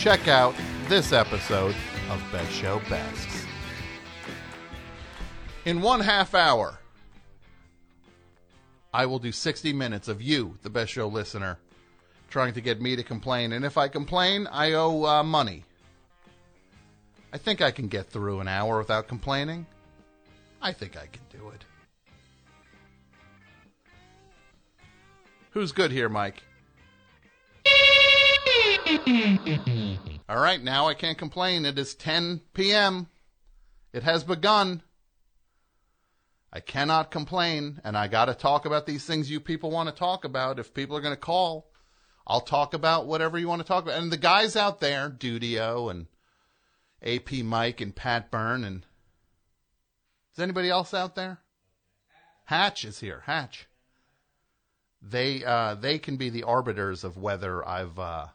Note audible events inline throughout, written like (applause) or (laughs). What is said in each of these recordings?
check out this episode of Best Show Bests. In one half hour, I will do 60 minutes of you, the Best Show listener, trying to get me to complain. And if I complain, I owe uh, money. I think I can get through an hour without complaining. I think I can do it. Who's good here, Mike? All right, now I can't complain. It is 10 p.m. It has begun. I cannot complain, and I got to talk about these things you people want to talk about. If people are going to call, I'll talk about whatever you want to talk about. And the guys out there, Dudio and AP Mike and Pat Byrne, and is anybody else out there? Hatch is here. Hatch. They uh, they can be the arbiters of whether I've uh,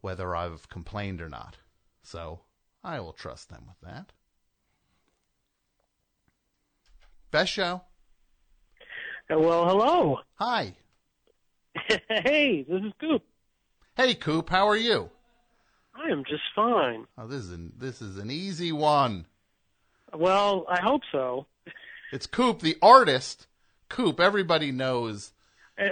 whether I've complained or not. So I will trust them with that. Best show. Uh, Well, hello. Hi. (laughs) hey, this is Coop. Hey Coop, how are you? I am just fine. Oh, this is an, this is an easy one. Well, I hope so. It's Coop, the artist. Coop, everybody knows. Uh,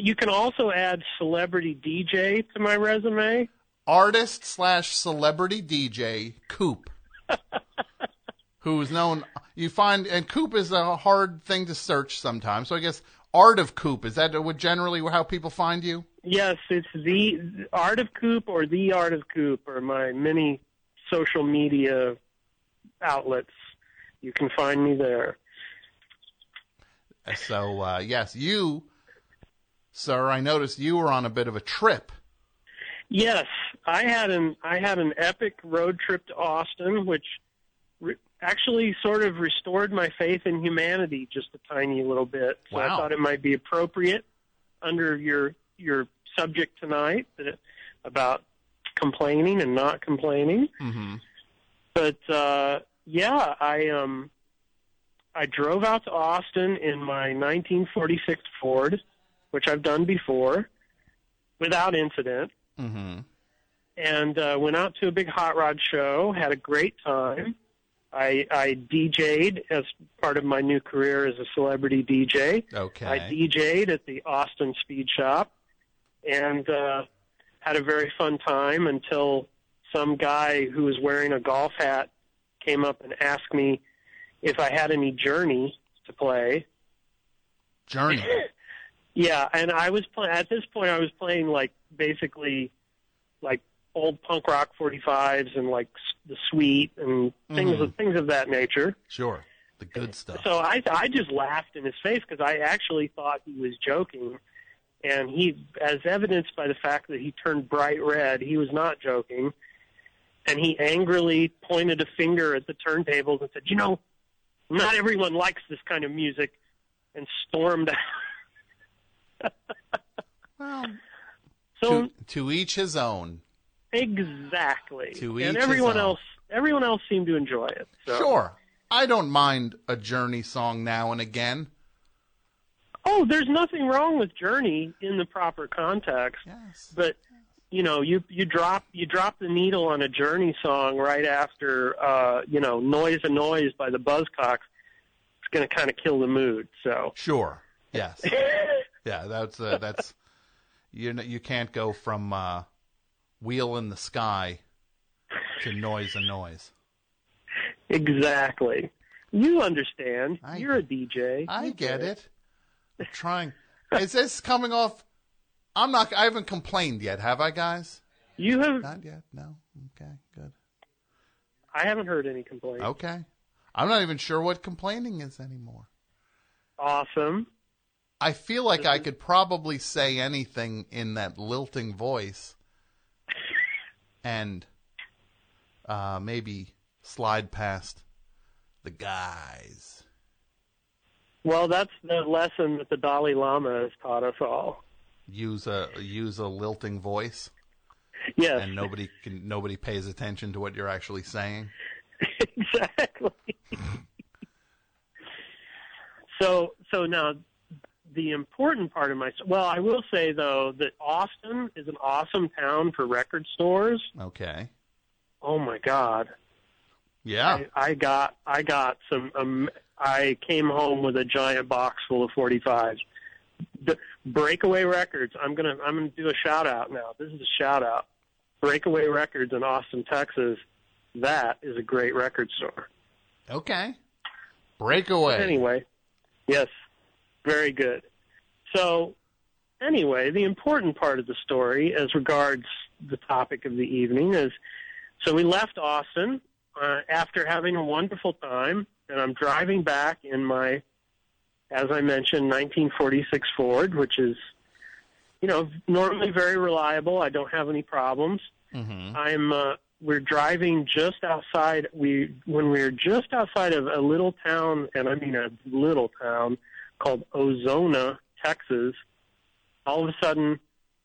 You can also add celebrity DJ to my resume. Artist slash celebrity DJ Coop, (laughs) who is known. You find and Coop is a hard thing to search sometimes. So I guess Art of Coop is that what generally how people find you? Yes, it's the Art of Coop or the Art of Coop or my many social media outlets. You can find me there. So uh, yes, you, sir. I noticed you were on a bit of a trip. Yes, I had an I had an epic road trip to Austin, which re- actually sort of restored my faith in humanity just a tiny little bit. So I thought it might be appropriate under your your subject tonight that about complaining and not complaining. Mm-hmm. But uh, yeah, I um I drove out to Austin in my 1946 Ford, which I've done before, without incident Mm-hmm. and uh, went out to a big hot rod show. Had a great time. I, I DJ'd as part of my new career as a celebrity DJ. Okay. I DJ'd at the Austin Speed Shop, and uh, had a very fun time until some guy who was wearing a golf hat came up and asked me if I had any Journey to play. Journey. (laughs) Yeah, and I was playing at this point. I was playing like basically like old punk rock 45s and like the Sweet and things mm-hmm. of things of that nature. Sure. The good stuff. So I I just laughed in his face because I actually thought he was joking, and he, as evidenced by the fact that he turned bright red, he was not joking, and he angrily pointed a finger at the turntables and said, "You know, not everyone likes this kind of music," and stormed (laughs) out. Well, So to, to each his own. Exactly. To and each his everyone own. else, everyone else seemed to enjoy it. So. Sure. I don't mind a Journey song now and again. Oh, there's nothing wrong with Journey in the proper context. Yes. but you know you you drop you drop the needle on a journey song right after uh you know Noise Annoys by the buzzcocks it's going to kind of kill the mood so Sure. Yes. (laughs) yeah, that's uh, that's you know, you can't go from uh, wheel in the sky to Noise Annoys. exactly you understand I- you're a dj I You get it. I'm trying. Is this coming off? I'm not. I haven't complained yet, have I, guys? you have Not yet. No. Okay. Good. i haven't heard any complaints Okay. I'm not even sure what complaining is anymore. awesome I feel like I could probably say anything in that lilting voice and uh, maybe slide past the guys. well that's the lesson that the dalai lama has taught us all Use a use a lilting voice yes and nobody can nobody pays attention to what you're actually saying. (laughs) exactly. (laughs) so so now the important part of my well, I will say though that Austin is an awesome town for record stores. Okay. Oh my god. Yeah. I, I got I got some um, I came home with a giant box full of 45s. The Breakaway Records. I'm to I'm going to do a shout out now. This is a shout out. Breakaway Records in Austin, Texas. That is a great record store. Okay. Breakaway. Anyway, yes, very good. So, anyway, the important part of the story, as regards the topic of the evening, is so we left Austin uh, after having a wonderful time, and I'm driving back in my, as I mentioned, 1946 Ford, which is, you know, normally very reliable. I don't have any problems. hmm I'm uh, we're driving just outside we when we were just outside of a little town and I mean a little town called Ozona, Texas. All of a sudden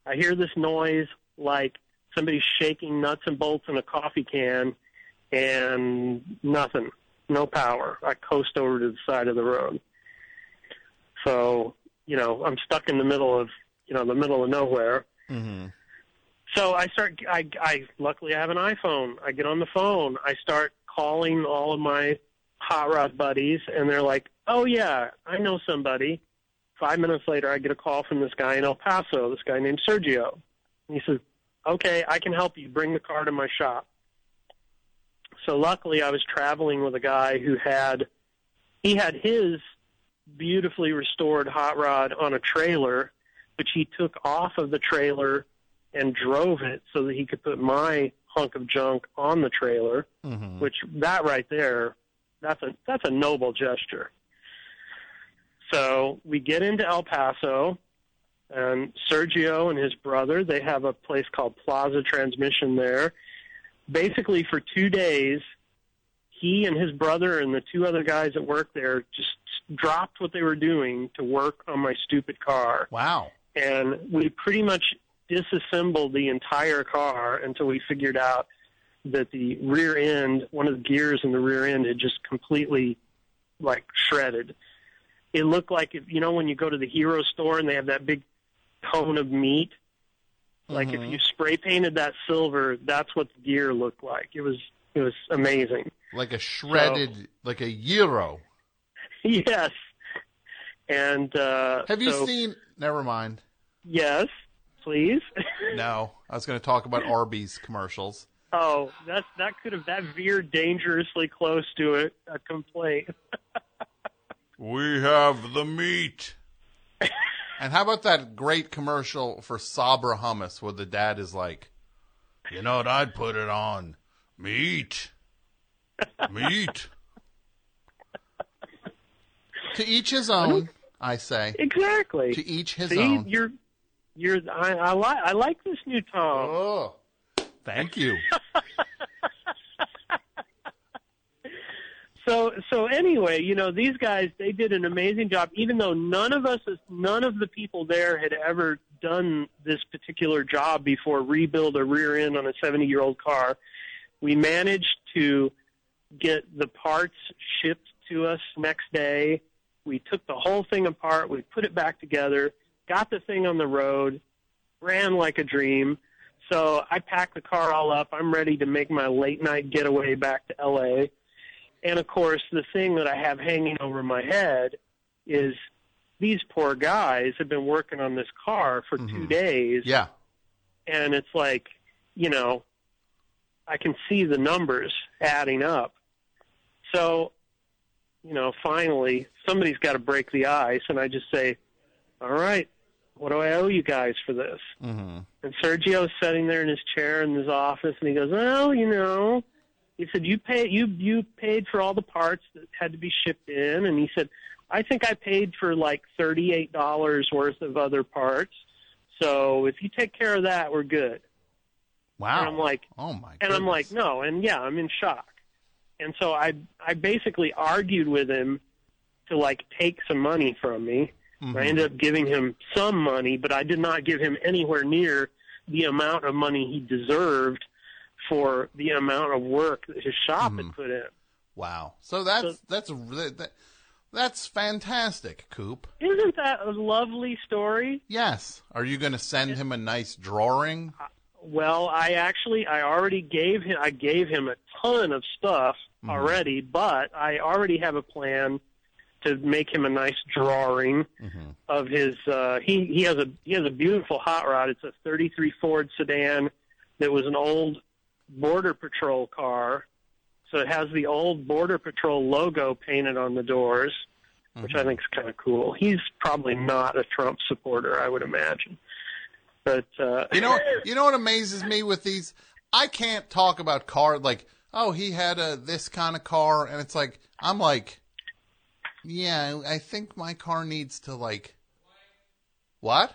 I hear this noise like somebody shaking nuts and bolts in a coffee can and nothing. No power. I coast over to the side of the road. So, you know, I'm stuck in the middle of you know, the middle of nowhere. hmm So I start. I, I luckily I have an iPhone. I get on the phone. I start calling all of my hot rod buddies, and they're like, "Oh yeah, I know somebody." Five minutes later, I get a call from this guy in El Paso. This guy named Sergio. And he says, "Okay, I can help you. Bring the car to my shop." So luckily, I was traveling with a guy who had he had his beautifully restored hot rod on a trailer, which he took off of the trailer and drove it so that he could put my hunk of junk on the trailer, hmm which that right there, that's a that's a noble gesture. So we get into El Paso, and Sergio and his brother they have a place called Plaza Transmission there. Basically, for two days, he and his brother and the two other guys that work there just dropped what they were doing to work on my stupid car Wow. and we pretty much disassembled the entire car until we figured out that the rear end, one of the gears in the rear end, had just completely like shredded. It looked like if you know when you go to the gyro store and they have that big cone of meat. Like if Mhm. you spray painted that silver, that's what the gear looked like. It was it was amazing. Like a shredded, like a gyro. (laughs) yes. And uh Have you so- seen? Never mind. Yes, please. (laughs) No, I was going to talk about Arby's commercials. Oh, that's that could have that veered dangerously close to it, a complaint. (laughs) We have the meat. and how about that great commercial for Sabra hummus where the dad is like, you know what I'd put it on? Meat. Meat. to each his own, I say. Exactly. To each his See, own. you're you're I, I like I like this new Tom. Oh, thank you. (laughs) So so anyway, you know, these guys they did an amazing job even though none of us none of the people there had ever done this particular job before, rebuild a rear end on a 70 year old car. We managed to get the parts shipped to us next day. We took the whole thing apart, we put it back together, got the thing on the road, ran like a dream. So I packed the car all up. I'm ready to make my late night getaway back to LA. And of course, the thing that I have hanging over my head is these poor guys have been working on this car for two mm-hmm. days. Yeah. And it's like, you know, I can see the numbers adding up. So, you know, finally, somebody's got to break the ice. And I just say, all right, what do I owe you guys for this? hmm And Sergio's sitting there in his chair in his office, and he goes, "Well, you know," he said, "You pay you you paid for all the parts that had to be shipped in," and he said, "I think I paid for like thirty eight dollars worth of other parts. So if you take care of that, we're good." Wow. And I'm like, oh my. and I'm like, no, and yeah, I'm in shock. And so I I basically argued with him to like take some money from me. Mhm. I ended up giving him some money, but I did not give him anywhere near the amount of money he deserved for the amount of work that his shop Mhm. had put in. Wow. So that's So- that's that, that's fantastic, Coop. Isn't that a lovely story? Yes. Are you going to send him a nice drawing? Well, I actually I already gave him I gave him a ton of stuff Mhm. already, but I already have a plan to make him a nice drawing hmm of his uh he he has a he has a beautiful hot rod. It's a 33 Ford sedan that was an old border patrol car. So it has the old border patrol logo painted on the doors, which I think is kind of cool. He's probably not a Trump supporter, I would imagine. But uh You know, you know what amazes me with these? I can't talk about car like, oh, he had a this kind of car, and it's like I'm like, yeah, I think my car needs to like, what?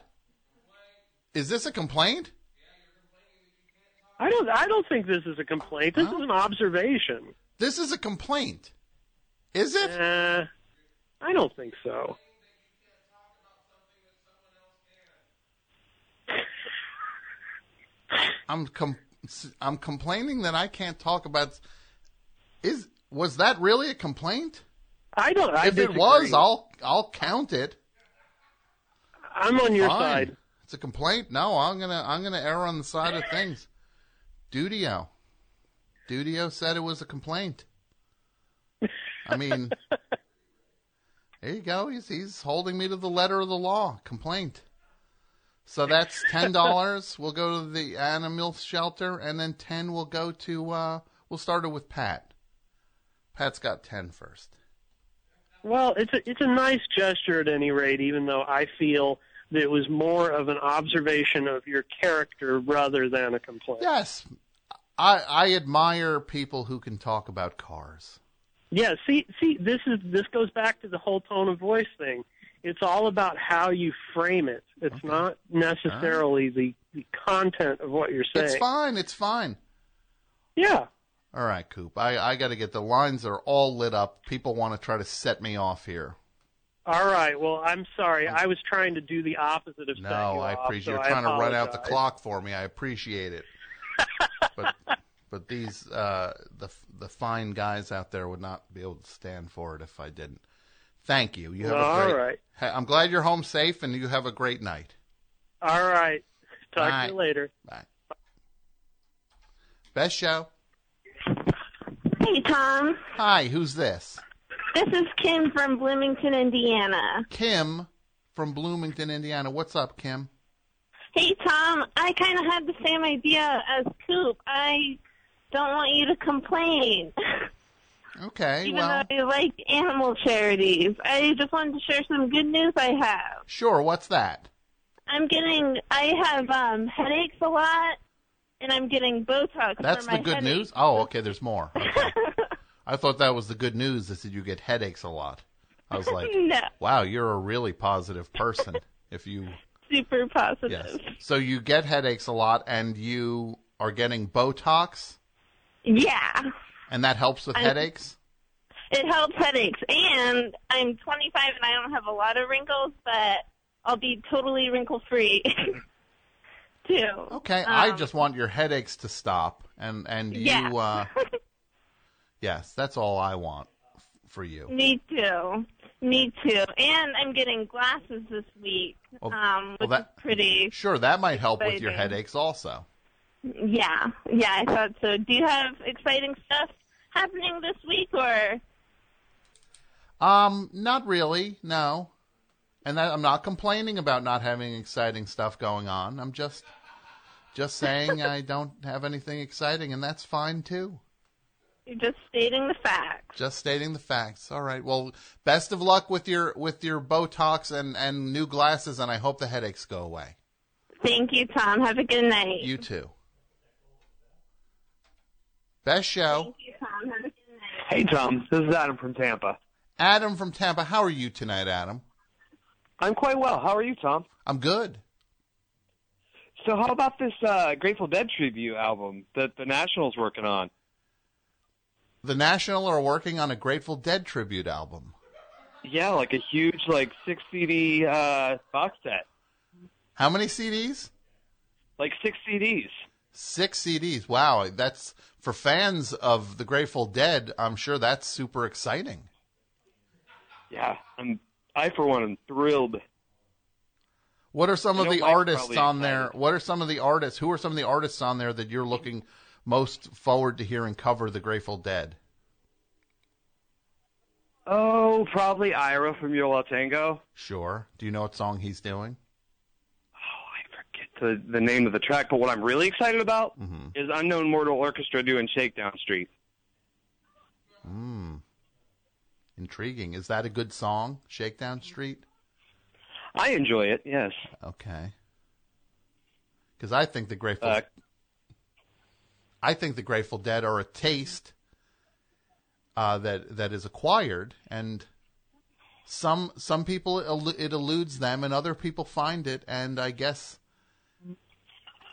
Is this a complaint? I don't I don't think this is a complaint. This is an observation. This is a complaint. Is it? Uh, I don't think so. I'm com- I'm complaining that I can't talk about. Is was that really a complaint? I don't. I if it was, I'll I'll count it. I'm on your Fine. side. It's a complaint. No, I'm gonna I'm gonna err on the side of things. Dudio, Dudio said it was a complaint. I mean, (laughs) there you go. He's he's holding me to the letter of the law. Complaint. So that's ten dollars. (laughs) we'll go to the animal shelter, and then ten will go to. Uh, we'll start it with Pat. Pat's got ten first. Well, it's a it's a nice gesture at any rate, even though I feel that it was more of an observation of your character rather than a complaint. Yes, I I admire people who can talk about cars. Yeah, see, see, this is this goes back to the whole tone of voice thing. It's all about how you frame it. It's not necessarily the the content of what you're saying. It's fine. It's fine. Yeah. All right, Coop. I, I got to get the lines are all lit up. People want to try to set me off here. All right. Well, I'm sorry. I was trying to do the opposite of No, you I off, appreciate so you're trying to run out the clock for me. I appreciate it. (laughs) but but these uh, the the fine guys out there would not be able to stand for it if I didn't. Thank you. You have All a great. right. Hey, I'm glad you're home safe and you have a great night. All right. Talk Bye. to you later. Bye. Best show. Hey, Tom. Hi, who's this? This is Kim from Bloomington, Indiana. Kim from Bloomington, Indiana. What's up, Kim? Hey, Tom. I kind of had the same idea as Coop. I don't want you to complain. Okay, Even well, though you like animal charities. I just wanted to share some good news I have. sure. What's that? I'm getting, I have um, headaches a lot, and I'm getting Botox That's for my the good headaches. news. Oh, okay. There's more. (laughs) Okay. I thought that was the good news. That said you get headaches a lot. I was like, (laughs) no, wow, you're a really positive person. If you (laughs) super positive. yes, so you get headaches a lot, and you are getting Botox, Yeah. and that helps with I'm- headaches. It helps headaches, and I'm 25 and I don't have a lot of wrinkles, but I'll be totally wrinkle free too. Okay, I Um, just want your headaches to stop, and and you. yeah. Uh, (laughs) yes, that's all I want f- for you. Me too. Me too. And I'm getting glasses this week, Well- um, well, that- is pretty. Sure, that might help with your headaches also. Yeah, yeah, I thought so. Do you have exciting stuff happening this week, or Um, not really, no. And that, I'm not complaining about not having exciting stuff going on. I'm just just saying I don't have anything exciting, and that's fine too. you're just stating the facts? Just stating the facts. All right. Well, best of luck with your with your Botox and and new glasses, and I hope the headaches go away. Thank you, Tom. Have a good night. You too. Best show. Thank you, Tom. Have a good night. Hey, Tom. This is Adam from Tampa. Adam from Tampa. How are you tonight, Adam? I'm quite well. How are you, Tom? I'm good. So, how about this uh, Grateful Dead tribute album that the National's working on? The National are working on a Grateful Dead tribute album. Yeah, like a huge, like six CD uh, box set, How many CDs? like six CDs. Six CDs. Wow, that's for fans of the Grateful Dead. I'm sure that's super exciting. Yeah, I'm. I for one am thrilled. What are some You of know, the Mike's artists probably on there? excited. What are some of the artists? Who are some of the artists on there that you're looking most forward to hearing cover the Grateful Dead? Oh, probably Ira from Yo La Tengo. Sure. Do you know what song he's doing? Oh, I forget the the name of the track, but what I'm really excited about Mm-hmm. is Unknown Mortal Orchestra doing Shakedown Street. Hmm. Intriguing. Is that a good song? Shakedown Street? I enjoy it. Yes. Okay. Because I think the Grateful, Uh, I think the Grateful Dead are a taste uh, that that is acquired, and some some people it eludes them, and other people find it, and I guess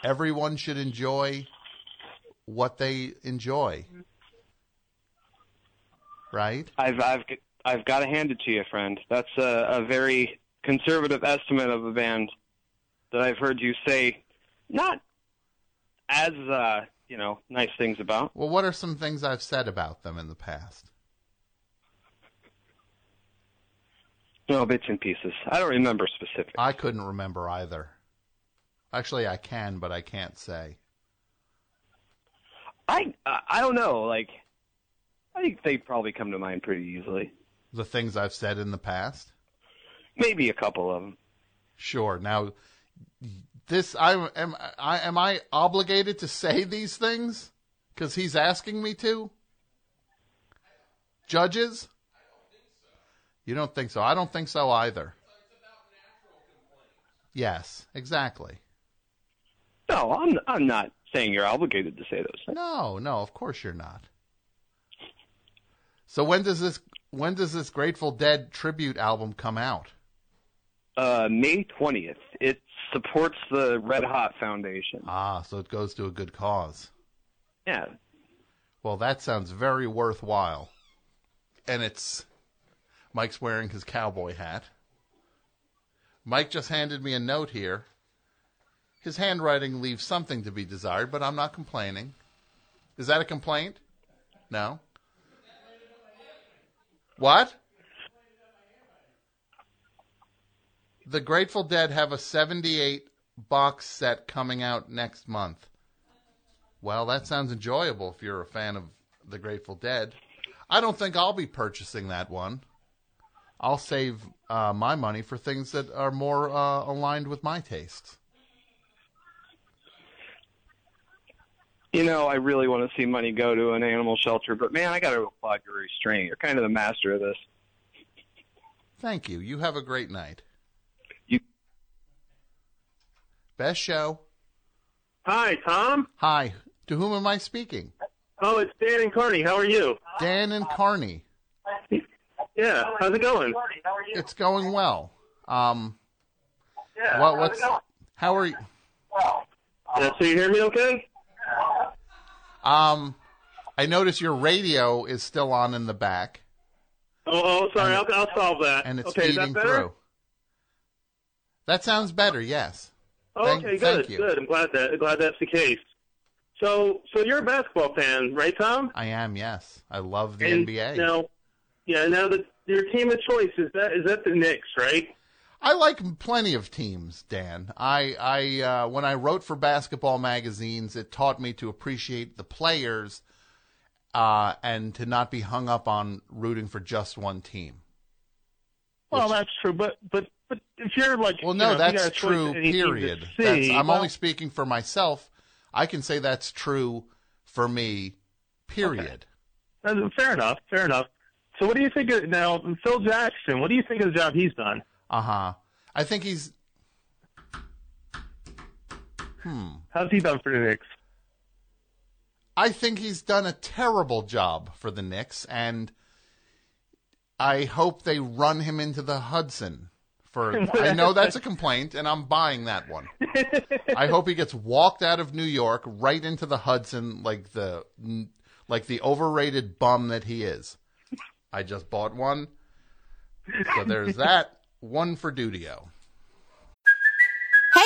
everyone should enjoy what they enjoy, right? I've I've I've got to hand it to you, friend. That's a, a very conservative estimate of a band that I've heard you say not as uh, you know nice things about. Well, what are some things I've said about them in the past? No bits and pieces. I don't remember specifics. I couldn't remember either. Actually, I can, but I can't say. I I I don't know. Like I think they probably come to mind pretty easily. The things I've said in the past. Maybe a couple of them. Sure. Now, this I am I am I obligated to say these things because he's asking me to. Judges. You don't think so? I don't think so either. Yes, exactly. No, I'm I'm not saying you're obligated to say those things. No, no, of course you're not. So when does this when does this Grateful Dead tribute album come out? Uh, May twentieth. It supports the Red Hot Foundation. Ah, so it goes to a good cause. Yeah, Well, that sounds very worthwhile. And it's Mike's wearing his cowboy hat. Mike just handed me a note here. His handwriting leaves something to be desired, but I'm not complaining. Is that a complaint? No. What? The Grateful Dead have a 78 box set coming out next month. Well, that sounds enjoyable if you're a fan of the Grateful Dead. I don't think I'll be purchasing that one. I'll save uh, my money for things that are more uh, aligned with my tastes. You know, I really want to see money go to an animal shelter, but man, I got to applaud your restraint. You're kind of the master of this. Thank you. You have a great night. You- Best show. Hi, Tom. Hi. To whom am I speaking? Oh, it's Dan and Carney. How are you? Dan and Carney. Yeah, how's it going? It's going well. Um, Yeah, what, what's how are you? Well. Yeah, so you hear me okay? Um, I notice your radio is still on in the back, Oh, oh sorry. I'll, I'll solve that. and it's okay, is that through. That sounds better. Yes. Thank- okay, good, good. I'm glad that glad that's the case. So, so you're a basketball fan, right, Tom? I am. Yes. I love the And NBA. Now, yeah. Now, the, your team of choice is that is that the Knicks, right? I like plenty of teams, Dan. I, I, uh, when I wrote for basketball magazines, it taught me to appreciate the players, uh, and to not be hung up on rooting for just one team. Well, Which- that's true, but but but if you're like, Well, no, know, you that's a choice true. of any team to Period. see, That's, I'm well, only speaking for myself. I can say that's true for me. Period. uh, fair enough, fair enough. So, what do you think of now, Phil Jackson? What do you think of the job he's done? Uh huh. I think he's. Hmm. How's he done for the Knicks? I think he's done a terrible job for the Knicks, and I hope they run him into the Hudson. For (laughs) I know that's a complaint, and I'm buying that one. I hope he gets walked out of New York right into the Hudson, like the like the overrated bum that he is. I just bought one, so there's that. One for Dudio.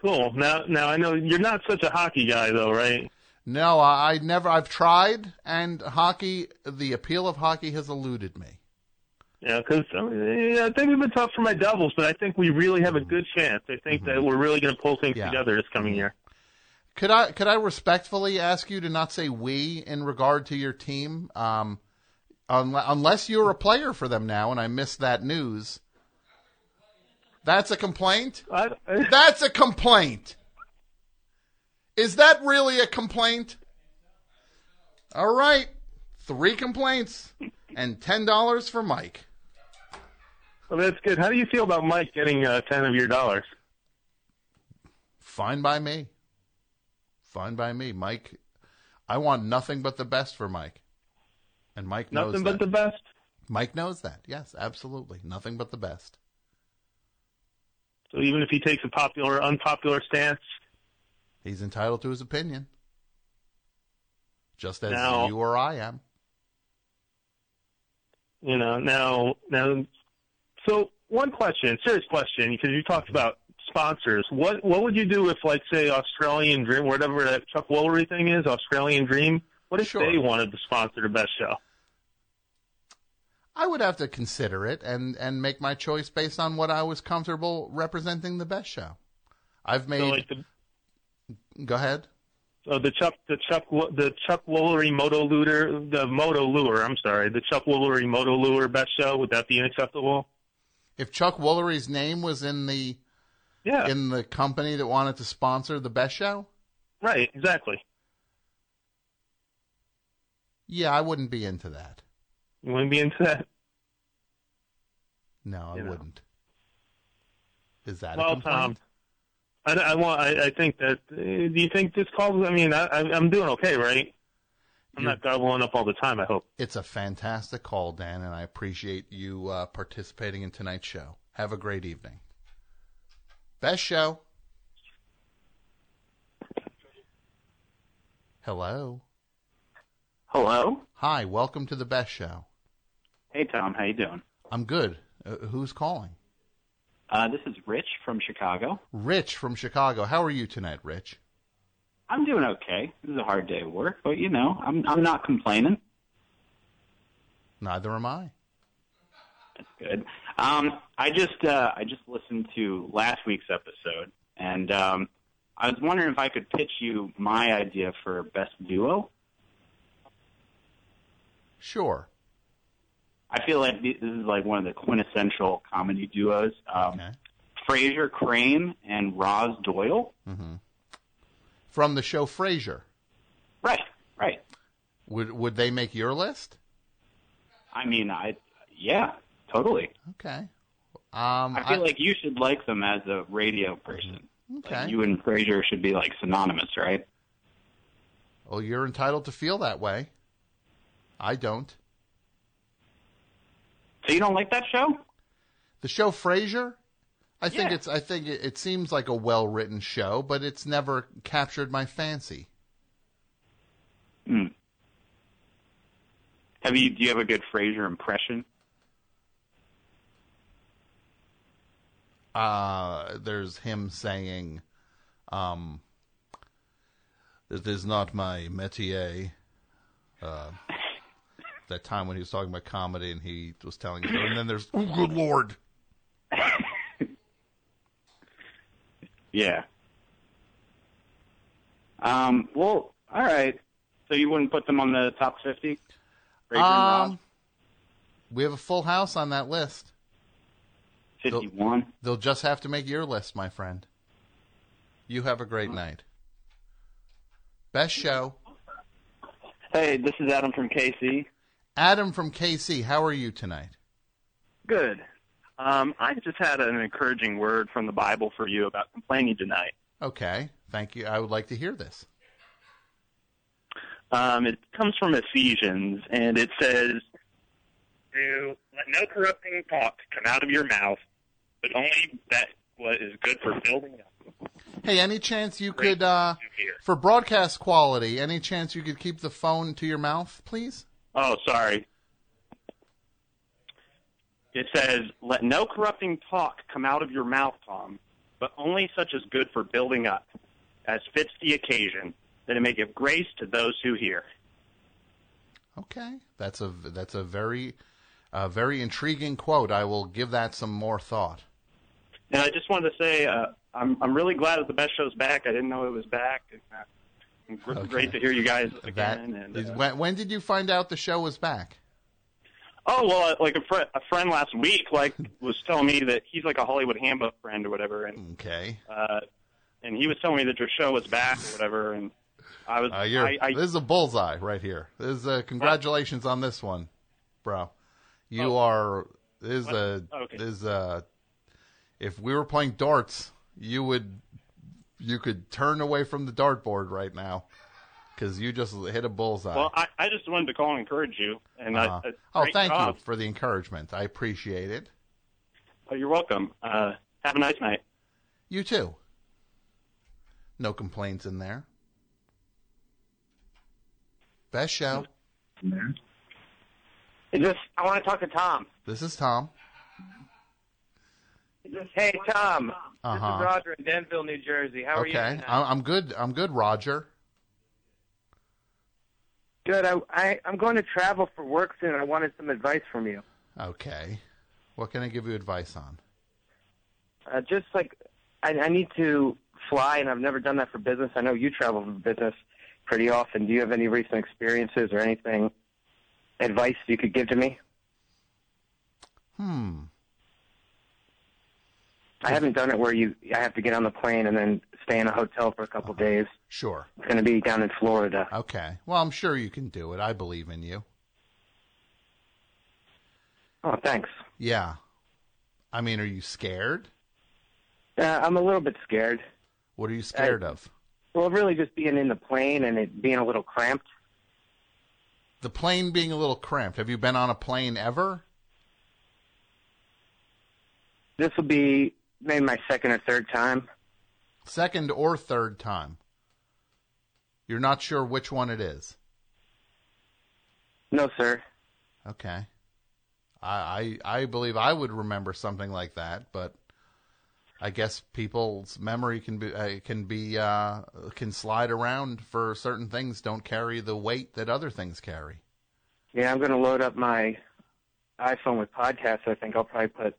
Cool. Now, now I know you're not such a hockey guy, though, right? No, I, I never. I've tried, and hockey. The appeal of hockey has eluded me. Yeah, because I, mean, yeah, I think we've been tough for my Devils, but I think we really have a good chance. I think that we're really going to pull things Mm-hmm. Yeah. together this coming year. Could I could I respectfully ask you to not say we in regard to your team, um, unless you're a player for them now, and I missed that news. That's a complaint. I, I, That's a complaint. Is that really a complaint? All right, three complaints and ten dollars for Mike. well, that's good. How do you feel about Mike getting uh, ten of your dollars? Fine by me. Fine by me, Mike. I want nothing but the best for Mike, and Mike knows Nothing that. but the best. Mike knows that. Yes, absolutely. Nothing but the best. So even if he takes a popular, or unpopular stance, He's entitled to his opinion. Just as Now- you or I am. you know, now, now, so one question, serious question, because you talked about sponsors. What what would you do if, like, say, Australian Dream, whatever that Chuck Woolery thing is, Australian Dream? What if Sure. they wanted to sponsor the best show? I would have to consider it and, and make my choice based on what I was comfortable representing the best show. I've made. So, like the go ahead. so the Chuck the Chuck the Chuck Woolery Moto Lure the Moto Lure. I'm sorry, the Chuck Woolery Moto Lure best show. Would that be unacceptable? If Chuck Woolery's name was in the Yeah, in the company that wanted to sponsor the best show, right, exactly. yeah, I wouldn't be into that. You wouldn't be into that. No, I You know. wouldn't. Is that a Well, complaint? Tom, I, I want. I, I think that. Uh, do you think this call? I mean, I, I- I'm doing okay, right? I'm You're- not gobbling up all the time. I hope. It's a fantastic call, Dan, and I appreciate you uh, participating in tonight's show. Have a great evening. Best show. Hello. Hello. Hi, welcome to the best show. Hey Tom, how you doing? I'm good. Uh, who's calling? Uh, this is Rich from Chicago. Rich from Chicago. How are you tonight, Rich? I'm doing okay. This is a hard day of work, but you know, I'm I'm not complaining. Neither am I. That's good. Um, I just uh, I just listened to last week's episode, and um, I was wondering if I could pitch you my idea for best duo. Sure. I feel like this is like one of the quintessential comedy duos. Um, Okay. Frasier Crane and Roz Doyle. From the show Frasier. Right, right. Would would they make your list? I mean, I yeah, totally. Okay. Um, I feel like you should like them as a radio person. okay. Like you and Frasier should be like synonymous, right? well, you're entitled to feel that way. I don't. So you don't like that show? The show Frasier, I think Yeah. it's. I think it, it seems like a well written show, but it's never captured my fancy. Hmm. Have you? Do you have a good Frasier impression? Uh, there's him saying, um, "It is not my métier." Uh, (laughs) that time when he was talking about comedy and he was telling you, and then there's, "Oh, good lord." (laughs) Yeah. Um. Well, all right. So you wouldn't put them on the top fifty? Frasier and Roz? Um, we have a full house on that list. Fifty-one. They'll just have to make your list, my friend. You have a great night. Best show. Hey, this is Adam from KC. Adam from KC, how are you tonight? Good. Um, I just had an encouraging word from the Bible for you about complaining tonight. Okay, thank you. I would like to hear this. Um, it comes from Ephesians, and it says, "Do let no corrupting talk come out of your mouth, but only that what is good for building up." Hey, any chance you could, uh, for broadcast quality, any chance you could keep the phone to your mouth, please? Oh, sorry. It says, "Let no corrupting talk come out of your mouth, Tom, but only such as good for building up, as fits the occasion, that it may give grace to those who hear." Okay, that's a that's a very, uh, very intriguing quote. I will give that some more thought. And I just wanted to say, uh, I'm I'm really glad that the best show's back. I didn't know it was back. Uh, Great to hear you guys again. and, is- uh, when, when did you find out the show was back? oh well, uh, like a, fr- a friend last week, like (laughs) was telling me that he's like a Hollywood Handbook friend or whatever, and Okay. uh, and he was telling me that your show was back or whatever, and I was Uh, you're, I, I this is a bullseye right here. This is uh, congratulations on this one, bro. You Oh. are this is a Okay. this is a. If we were playing darts, you would you could turn away from the dartboard right now because you just hit a bullseye. well, I, I just wanted to call and encourage you, and Uh-huh. I, uh, oh, thank job. you for the encouragement. I appreciate it. Oh, you're welcome. Uh, have a nice night. You too. No complaints in there. Best show. Just, I want to talk to Tom. This is Tom. Hey, Tom. Uh This is Roger in Denville, New Jersey. How are you? Okay. I'm good. I'm good, Roger. Good. I, I I'm going to travel for work soon. I wanted some advice from you. Okay. What can I give you advice on? Uh, just like I, I need to fly, and I've never done that for business. I know you travel for business pretty often. Do you have any recent experiences or anything advice you could give to me? Hmm. I haven't done it where you I have to get on the plane and then stay in a hotel for a couple days. Sure. It's going to be down in Florida. Okay. Well, I'm sure you can do it. I believe in you. Oh, thanks. Yeah. I mean, are you scared? Uh, I'm a little bit scared. What are you scared of? Well, really just being in the plane and it being a little cramped. The plane being a little cramped. Have you been on a plane ever? This will be maybe my second or third time. Second or third time? You're not sure which one it is. No, sir. Okay. I I, I believe I would remember something like that, but I guess people's memory can be uh, can be uh, can slide around for certain things. Don't carry the weight that other things carry. Yeah, I'm going to load up my iPhone with podcasts. I think I'll probably put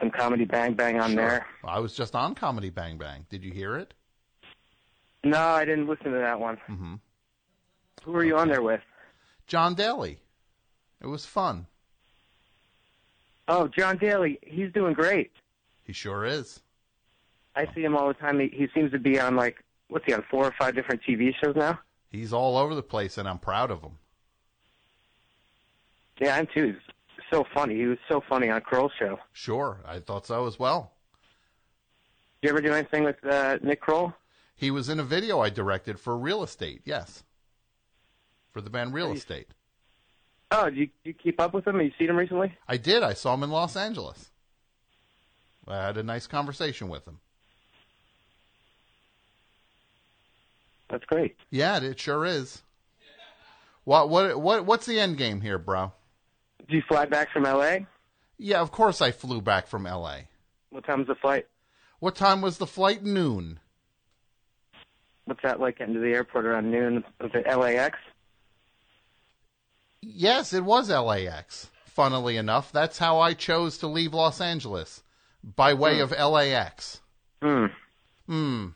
some Comedy Bang Bang on Sure. there. I was just on Comedy Bang Bang. Did you hear it? No, I didn't listen to that one. hmm Who are you on there with? Jon Daly. It was fun. Oh, Jon Daly. He's doing great. He sure is. I see him all the time. He, he seems to be on like what's he on four or five different TV shows now. He's all over the place, and I'm proud of him. Yeah, I'm too. So funny. He was so funny on Kroll's show. Sure, I thought so as well. Did you ever do anything with uh, Nick Kroll? He was in a video I directed for Real Estate. Yes, for the band Real Estate. Oh, do you, do you keep up with him? Have you seen him recently? I did. I saw him in Los Angeles. I had a nice conversation with him. That's great. Yeah, it sure is. What what what what's the end game here, bro? Did you fly back from L.A.? Yeah, of course I flew back from L.A. What time was the flight? What time was the flight? Noon. What's that like getting to the airport around noon? Was it LAX? Yes, it was LAX. Funnily enough, that's how I chose to leave Los Angeles by way Hmm. of LAX. Hmm. Hmm.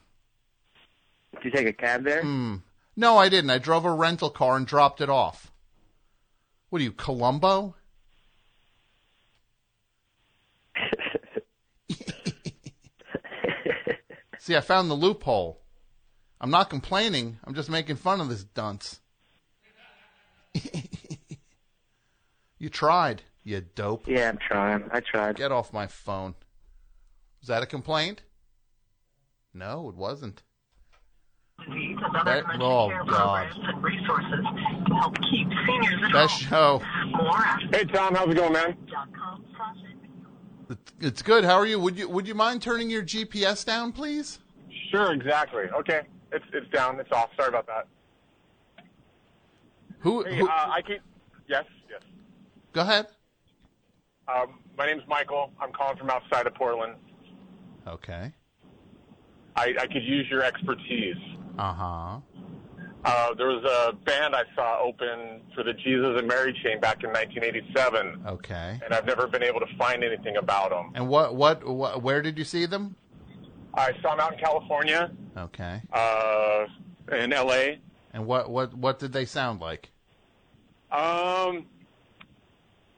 Did you take a cab there? Hmm. No, I didn't. I drove a rental car and dropped it off. What are you, Columbo? See, I found the loophole. I'm not complaining. I'm just making fun of this dunce. (laughs) you tried, you dope. Yeah, I'm trying. I tried. Get off my phone. Was that a complaint? No, it wasn't. That- oh, God. resources to help keep seniors at Best show. Hey Tom, how's it going, man? It's good. How are you? Would you Would you mind turning your GPS down, please? Sure, exactly. Okay, it's it's down. It's off. Sorry about that. Who? Hey, who uh, I can. Yes, yes. go ahead. Um, my name's Michael. I'm calling from outside of Portland. Okay. I, I could use your expertise. Uh huh. Uh, there was a band I saw open for the Jesus and Mary chain back in 1987, Okay. and I've never been able to find anything about them. And what, what? What? Where did you see them? I saw them out in California, Okay. uh, in L.A. And what? What? What did they sound like? Um,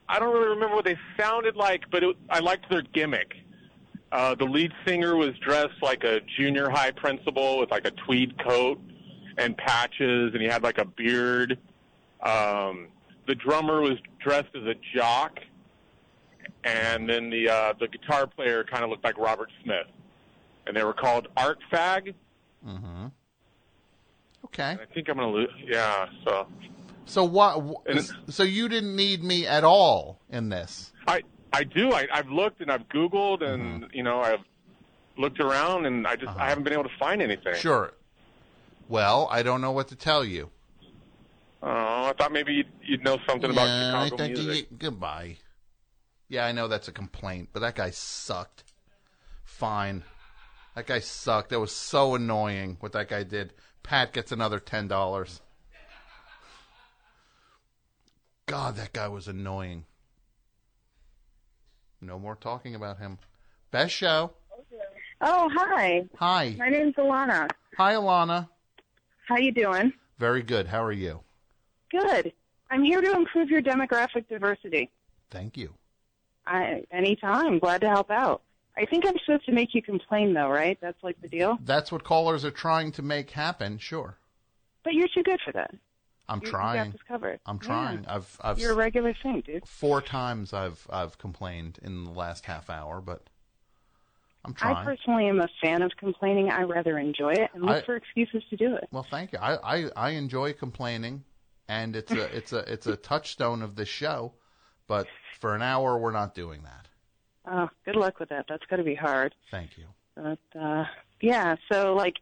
I don't really remember what they sounded like, but it, I liked their gimmick. Uh, the lead singer was dressed like a junior high principal with like a tweed coat and patches, and he had like a beard. Um, the drummer was dressed as a jock, and then the uh, the guitar player kind of looked like Robert Smith, and they were called Art Fag. Mm-hmm. Okay. I think I'm gonna lose. Yeah, so So what? So you didn't need me at all in this. I I do. I, I've looked and I've Googled and you know I've looked around and I just I haven't been able to find anything. Sure. Well, I don't know what to tell you. Oh, I thought maybe you'd, you'd know something about Yeah, I think music. you- goodbye. Yeah, I know that's a complaint, but that guy sucked. Fine. That guy sucked. That was so annoying what that guy did. Pat gets another ten dollars. God, that guy was annoying. No more talking about him. Best show. Oh, hi. Hi. My name's Alana. Hi, Alana. How you doing? Very good. How are you? Good. I'm here to improve your demographic diversity. Thank you. I anytime. Glad to help out. I think I'm supposed to make you complain though, right? That's like the deal. That's what callers are trying to make happen. Sure. But you're too good for that. I'm You- You trying. got this covered. I'm Yeah. trying. I've I've You're a regular thing, dude. four times I've I've complained in the last half hour, but I'm I personally am a fan of complaining. I rather enjoy it and look I- for excuses to do it. well, thank you. I, I I enjoy complaining, and it's a it's a it's a (laughs) touchstone of this show. But for an hour, we're not doing that. Oh, good luck with that. That's going to be hard. Thank you. But uh yeah, so like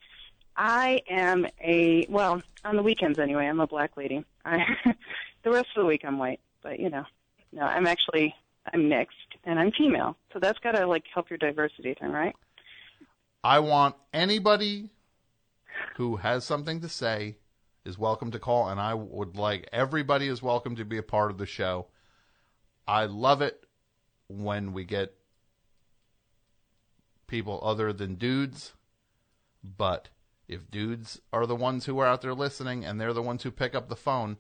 I am a well, on the weekends anyway, I'm a black lady. I (laughs) the rest of the week I'm white, but you know. No, I'm actually I'm mixed and I'm female. So that's got to like help your diversity thing, right? I want anybody who has something to say is welcome to call, and I would like everybody is welcome to be a part of the show. I love it when we get people other than dudes, but if dudes are the ones who are out there listening and they're the ones who pick up the phone,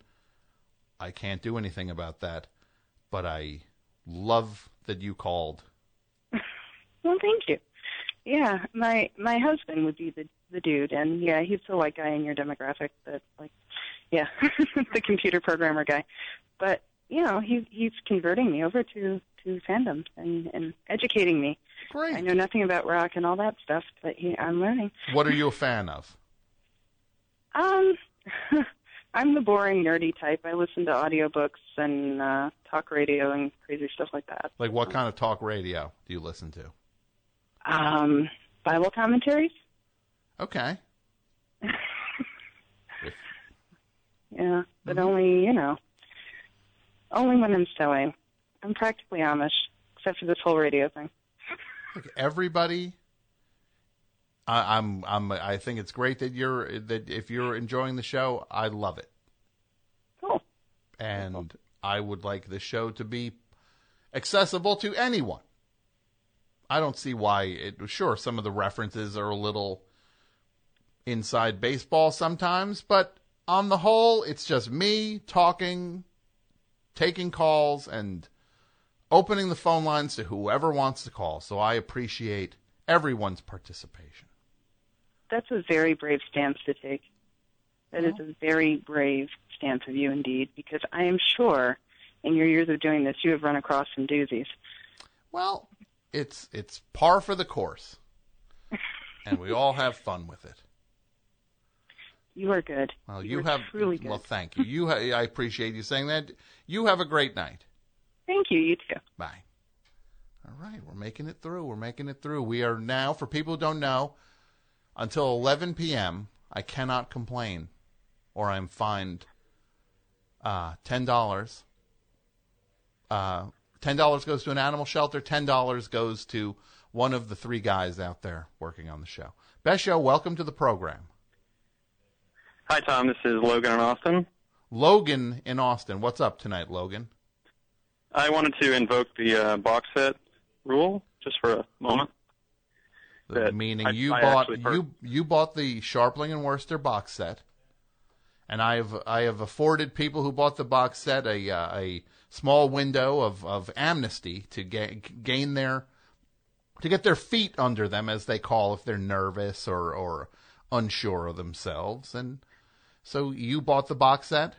I can't do anything about that. But I love that you called. (laughs) Well, thank you. Yeah, my my husband would be the the dude, and yeah, he's the white guy in your demographic that like, yeah, (laughs) the computer programmer guy. But you know, he he's converting me over to to fandom and and educating me. Great. I know nothing about rock and all that stuff, but he, I'm learning. What are you a fan of? (laughs) Um, I'm the boring nerdy type. I listen to audiobooks and uh, talk radio and crazy stuff like that. Like what kind of talk radio do you listen to? Um, Bible commentaries. Okay. (laughs) Yeah, but Mm-hmm. only you know, only when I'm sewing. I'm practically Amish, except for this whole radio thing. Look, everybody. I, I'm. I'm. I think it's great that you're. That if you're enjoying the show, I love it. Cool. And I would like the show to be accessible to anyone. I don't see why it. Sure, some of the references are a little inside baseball sometimes, but on the whole, it's just me talking, taking calls, and opening the phone lines to whoever wants to call. So I appreciate everyone's participation. That's a very brave stance to take. That is a very brave stance of you indeed, because I am sure in your years of doing this, you have run across some doozies. Well, it's it's par for the course, and we all have fun with it. You are good. Well, you You're have truly good. well. Thank you. You, ha- I appreciate you saying that. You have a great night. Thank you. You too. Bye. All right, we're making it through. We're making it through. We are now, for people who don't know, until 11 p.m. I cannot complain, or I'm fined uh, ten dollars. Uh, ten dollars goes to an animal shelter. Ten dollars goes to one of the three guys out there working on the show. Best show. Welcome to the program. Hi, Tom. This is Logan in Austin. Logan in Austin. What's up tonight, Logan? I wanted to invoke the uh, box set rule just for a moment. The- meaning I- you I bought you you bought the Scharpling and Wurster box set, and I have I have afforded people who bought the box set a uh, a small window of, of amnesty to ga- gain their to get their feet under them as they call if they're nervous or or unsure of themselves and so you bought the box set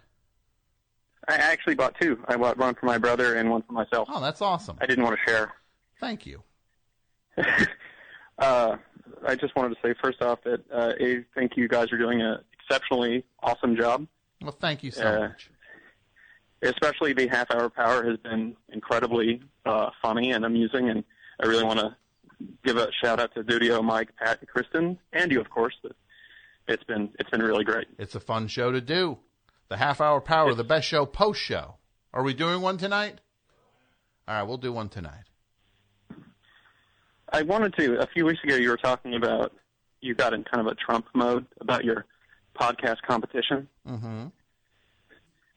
I actually bought two. I bought one for my brother and one for myself. oh that's awesome I didn't want to share. thank you (laughs) Uh, I just wanted to say first off that uh, I think you guys are doing an exceptionally awesome job. well thank you so Uh, much Especially the half hour power has been incredibly uh, funny and amusing, and I really want to give a shout out to Dudio, Mike, Pat, and Kristen, and you, of course. It's been it's been really great. it's a fun show to do the half hour power the best show post show are we doing one tonight all right we'll do one tonight I wanted to. A few weeks ago, you were talking about you got in kind of a Trump mode about your podcast competition, mm-hmm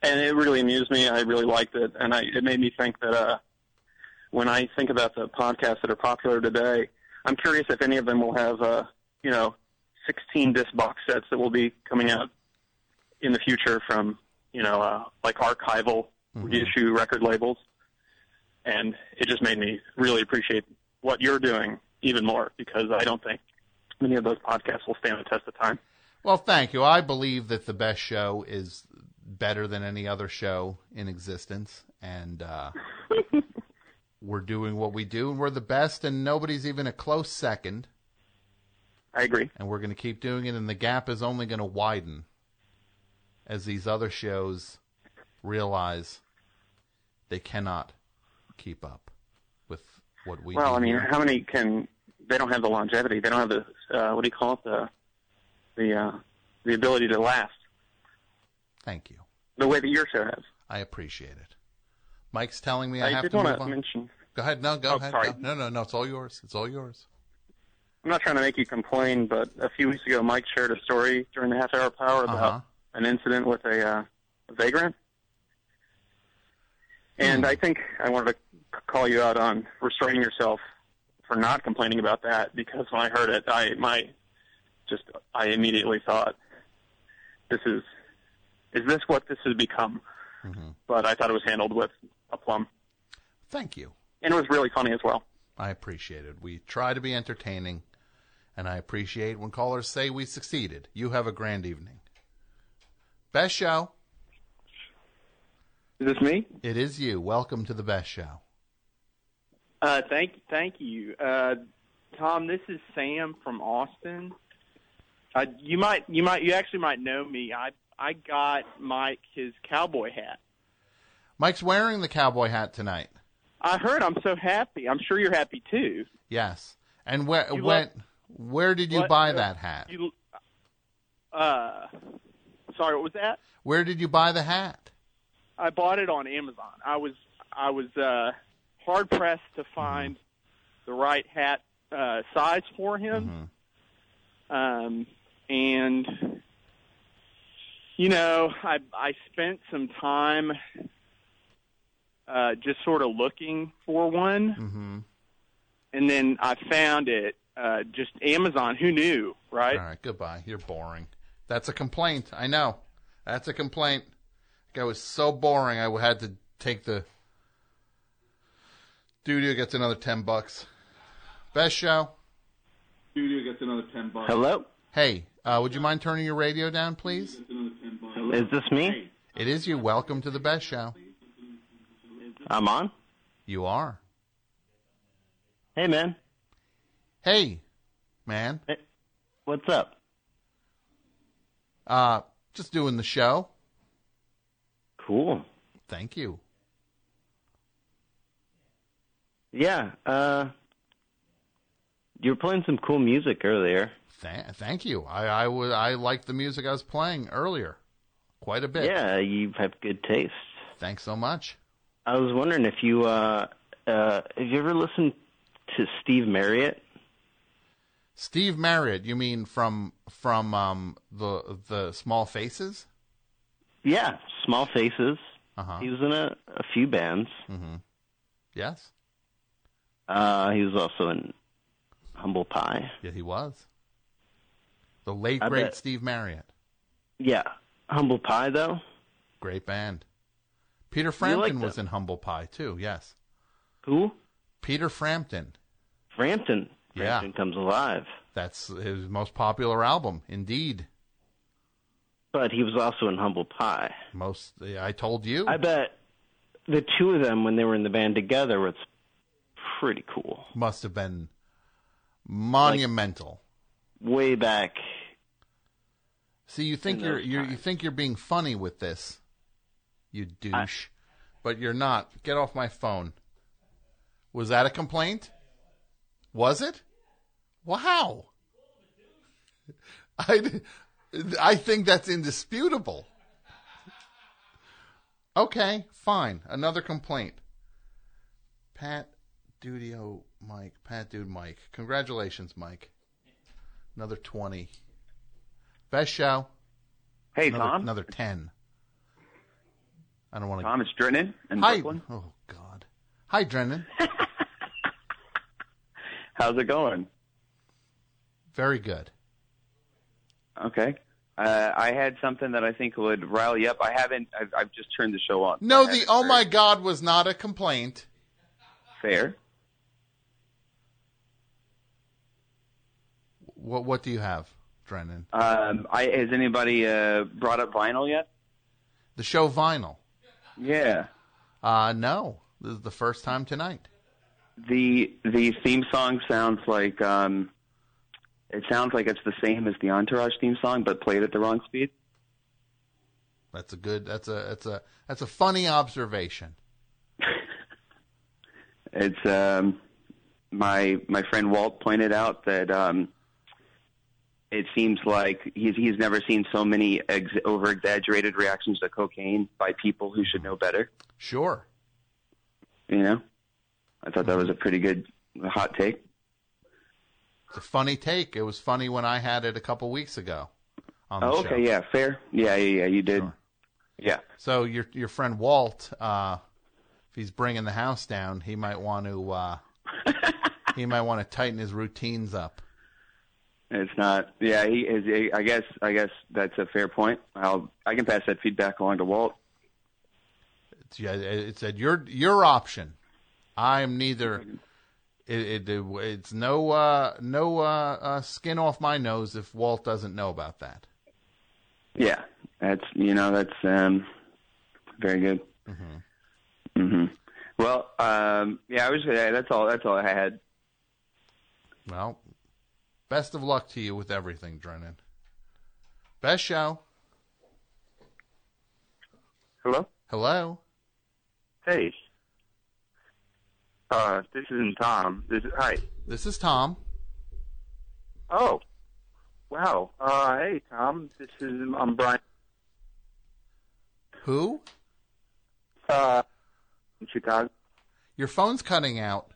and it really amused me. I really liked it, and I, it made me think that uh, when I think about the podcasts that are popular today, I'm curious if any of them will have, uh, you know, 16 disc box sets that will be coming out in the future from, you know, uh, like archival reissue record labels. And it just made me really appreciate what you're doing even more because I don't think many of those podcasts will stand the test of time. Well, thank you. I believe that the best show is better than any other show in existence, and uh, (laughs) we're doing what we do, and we're the best, and nobody's even a close second. I agree. And we're going to keep doing it, and the gap is only going to widen as these other shows realize they cannot keep up what we well, do I mean, here. how many can? They don't have the longevity. They don't have the uh, what do you call it? The the uh, the ability to last Thank you. the way that your show has. I appreciate it. Mike's telling me I, I have to move on. mention- Go ahead. No, go Oh, ahead. sorry. No, no, no. It's all yours. It's all yours. I'm not trying to make you complain, but a few weeks ago, Mike shared a story during the half hour power about Uh-huh. an incident with a, uh, a vagrant. And I think I wanted to call you out on restraining yourself for not complaining about that because when I heard it, I my just I immediately thought, this is is this what this has become? Mm-hmm. But I thought it was handled with aplomb, Thank you. and it was really funny as well. I appreciate it. We try to be entertaining, and I appreciate when callers say we succeeded. You have a grand evening. Best show. Is this me? It is you. Welcome to the best show. Uh, thank, thank you, uh, Tom. This is Sam from Austin. Uh, you might, you might, you actually might know me. I, I got Mike his cowboy hat. Mike's wearing the cowboy hat tonight. I heard. I'm so happy. I'm sure you're happy too. Yes. And where You when love- where did you What, buy that hat? You, uh, sorry, what was that? Where did you buy the hat? I bought it on Amazon. I was, I was uh, hard pressed to find the right hat uh, size for him. Um, and you know, I I spent some time uh, just sort of looking for one, Mm-hmm. and then I found it. Uh, just Amazon. Who knew, right? All right, goodbye. You're boring. That's a complaint. I know. That's a complaint. That guy was so boring. I had to take the. Studio gets another ten bucks. Best show. Studio gets another ten bucks. Hello? Hey, uh, would you mind turning your radio down, please? Is this me? It is you. Welcome to the best show. I'm on. You are. Hey, man. Hey, man. What's up? Uh, just doing the show. Cool. Thank you. Yeah. Uh, you were playing some cool music earlier. Th- thank you. I I would I liked the music I was playing earlier, quite a bit. Yeah, you have good taste. Thanks so much. I was wondering if you uh, uh, have you ever listened to Steve Marriott? Steve Marriott, you mean from from um the the Small Faces? Yeah, Small Faces. Uh-huh. He was in a, a few bands. Mm-hmm. Yes. Uh, he was also in Humble Pie. Yeah, he was. The late I great bet. Steve Marriott. Yeah, Humble Pie though. Great band. Peter Frampton was in Humble Pie too. Yes. Who? Peter Frampton. Frampton. Yeah. Comes alive. That's his most popular album, indeed. But he was also in Humble Pie. Most I told you. I bet the two of them, when they were in the band together, was pretty cool. Must have been monumental. Way back. See, you think you're those you you think you're being funny with this, you douche, but you're not. Get off my phone. Was that a complaint? Was it? Wow. (laughs) I I think that's indisputable. Okay, fine. Another complaint. Pat Dudio Mike. Pat Dude Mike. Congratulations, Mike. Another 20. Best show. Hey, another, Tom. Another 10. I don't want to. Tom, it's Drennan in Hi. Brooklyn. Oh, God. Hi, Drennan. (laughs) How's it going? Very good. Okay. Uh, I had something that I think would rile you up. I haven't. I've, I've just turned the show on. No, the oh my God was not a complaint. Fair. What What do you have, Drennan? Um, I, has anybody uh, brought up vinyl yet? The show Vinyl. Yeah. Uh, no. This is the first time tonight. The the theme song sounds like um, it sounds like it's the same as the Entourage theme song, but played at the wrong speed. That's a good. That's a. That's a. That's a funny observation. (laughs) It's um, my my friend Walt pointed out that um, it seems like he's he's never seen so many ex- over exaggerated reactions to cocaine by people who should know better. Sure. You know, I thought that was a pretty good hot take. It's a funny take. It was funny when I had it a couple weeks ago. On the Oh, show. okay, yeah, fair. Yeah, yeah, yeah, you did. Yeah. So your your friend Walt, uh, if he's bringing the house down, he might want to uh, (laughs) he might want to tighten his routines up. It's not. Yeah, he is. I guess. I guess that's a fair point. I'll. I can pass that feedback along to Walt. It's, yeah, it said your your option. I'm neither. It, it it's no uh, no uh, uh, skin off my nose if Walt doesn't know about that. Yeah, that's you know that's um, very good. hmm Well, um, yeah, I was. That's all. That's all I had. Well, best of luck to you with everything, Drennan. Best show. Hello? Hello. Hey. Uh, this isn't Tom. This is, hi. This is Tom. Oh. Wow. Uh, hey, Tom. This is, I'm Brian. Who? Uh, in Chicago. Your phone's cutting out.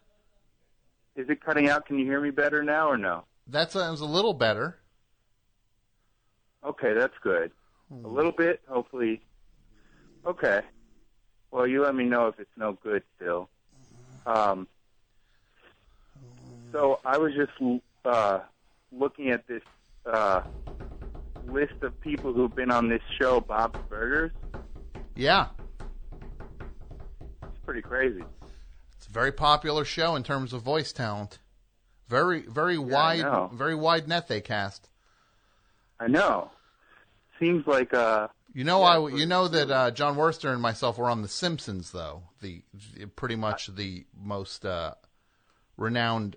Is it cutting out? Can you hear me better now or no? That sounds a little better. Okay, that's good. A little bit, hopefully. Okay. Well, you let me know if it's no good still. Um, so I was just uh, looking at this uh, list of people who've been on this show, Bob's Burgers. Yeah, It's pretty crazy. it's a very popular show in terms of voice talent. Very, very know. wide, very wide net they cast. I know. Seems like uh, You know, I you know that uh, Jon Wurster and myself were on The Simpsons, though the, the- pretty much the most uh, renowned,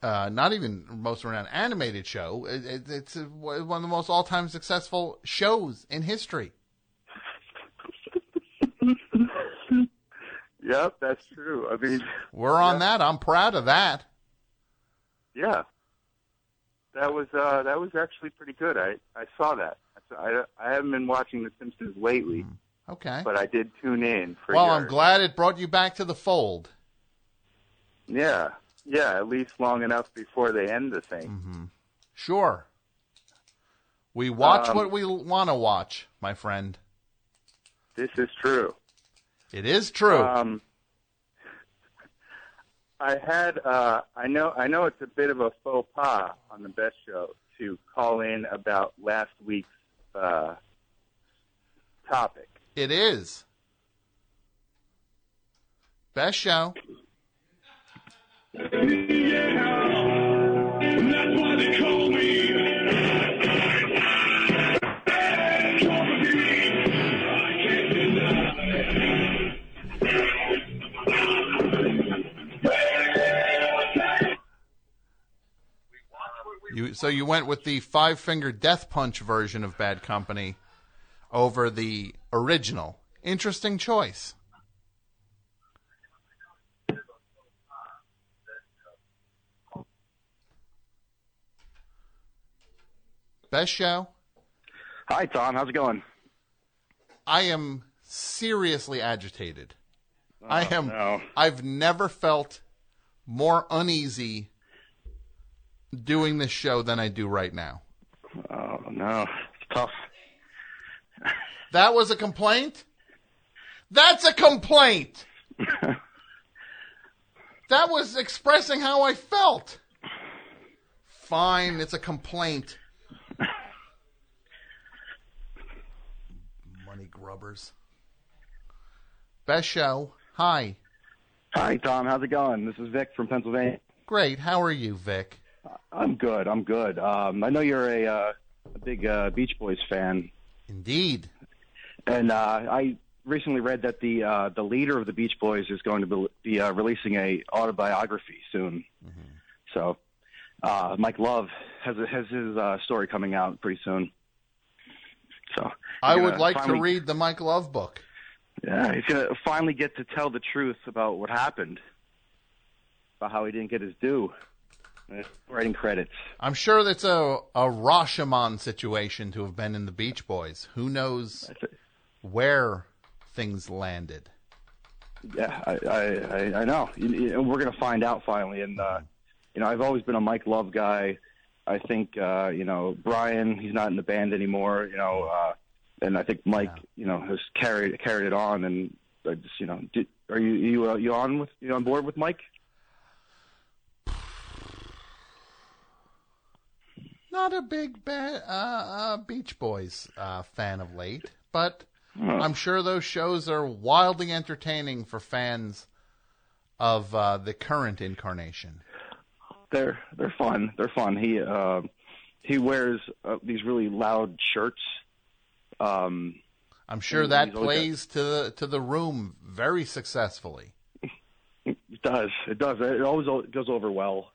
uh, not even most renowned animated show. It, it, it's one of the most all time successful shows in history. (laughs) Yep, that's true. I mean, We're on that. I'm proud of that. Yeah, that was uh, that was actually pretty good. I I saw that. I I haven't been watching The Simpsons lately, Okay. but I did tune in for well, your, I'm glad it brought you back to the fold. Yeah, yeah, at least long enough before they end the thing. Mm-hmm. Sure. We watch Um, what we want to watch, my friend. This is true. It is true. Um, I had uh, I know I know it's a bit of a faux pas on the best show to call in about last week's uh, topic. It is. Best show. You, so you went with the five finger death punch version of Bad Company over the original. Interesting choice. Best show. Hi, Tom. How's it going? I am seriously agitated. I Oh, am. no. I've never felt more uneasy doing this show than I do right now. Oh no, it's tough. That was a complaint? That's a complaint! (laughs) that was expressing how I felt. Fine, it's a complaint. Money grubbers. Best show. Hi. Hi, Tom. How's it going? This is Vic from Pennsylvania. Great. How are you, Vic? I'm good. I'm good. Um, I know you're a, uh, a big uh, Beach Boys fan, Indeed. and uh, I recently read that the uh, the leader of the Beach Boys is going to be, be uh, releasing a autobiography soon. So, uh, Mike Love has a, has his uh, story coming out pretty soon. So I would like finally- to read the Mike Love book. Yeah, he's gonna finally get to tell the truth about what happened, about how he didn't get his due. Writing credits. I'm sure that's a, a Rashomon situation to have been in the Beach Boys. Who knows where things landed? Yeah, I I, I, know. You- you- And we're gonna find out finally. And uh, you know, I've always been a Mike Love guy. I think uh, you know Brian. He's not in the band anymore. You know, uh, and I think Mike. You know, has carried carried it on. And I just you know, did, are you you uh, you on with you on board with Mike? Not a big ba- uh, uh, Beach Boys uh, fan of late, but. I'm sure those shows are wildly entertaining for fans of uh, the current incarnation. They're they're fun. They're fun. He uh, he wears uh, these really loud shirts. Um, I'm sure that plays to the to the room very successfully. (laughs) It does. It does. It always goes over well.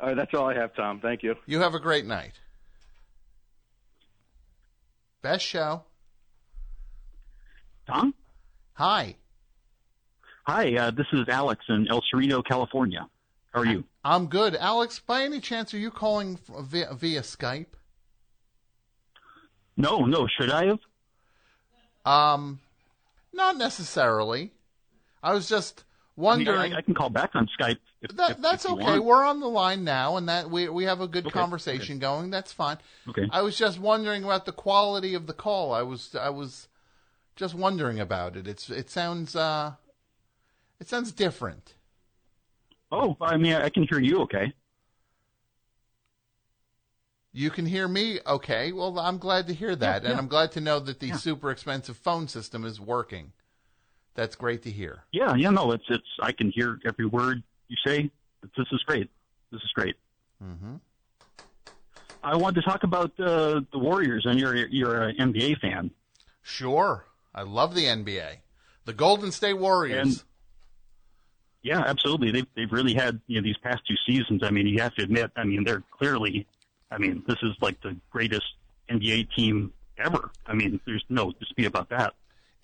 All right, that's all I have, Tom. Thank you. You have a great night. Best show. Tom? Hi. Hi, uh, this is Alex in El Sereno, California. How are you? I'm good. Alex, by any chance, are you calling via, via Skype? No, no. Should I have? Um, not necessarily. I was just I, mean, wondering. I, I can call back on Skype. If, that, if- that's if okay. want. We're on the line now, and that we we have a good Okay, conversation going. That's fine. Okay. I was just wondering about the quality of the call. I was I was just wondering about it. It's it sounds uh it sounds different. Oh, I mean, I can hear you okay. You can hear me okay. Well, I'm glad to hear that, and yeah. I'm glad to know that the super expensive phone system is working. That's great to hear. Yeah, yeah, no, it's it's. I can hear every word you say. This is great. This is great. Mm-hmm. I wanted to talk about uh, the Warriors, and you're you're an NBA fan. Sure, I love the NBA, the Golden State Warriors. And- Yeah, absolutely. They've they've really had you know these past two seasons. I mean, you have to admit. I mean, they're clearly. I mean, this is like the greatest NBA team ever. I mean, there's no dispute about that.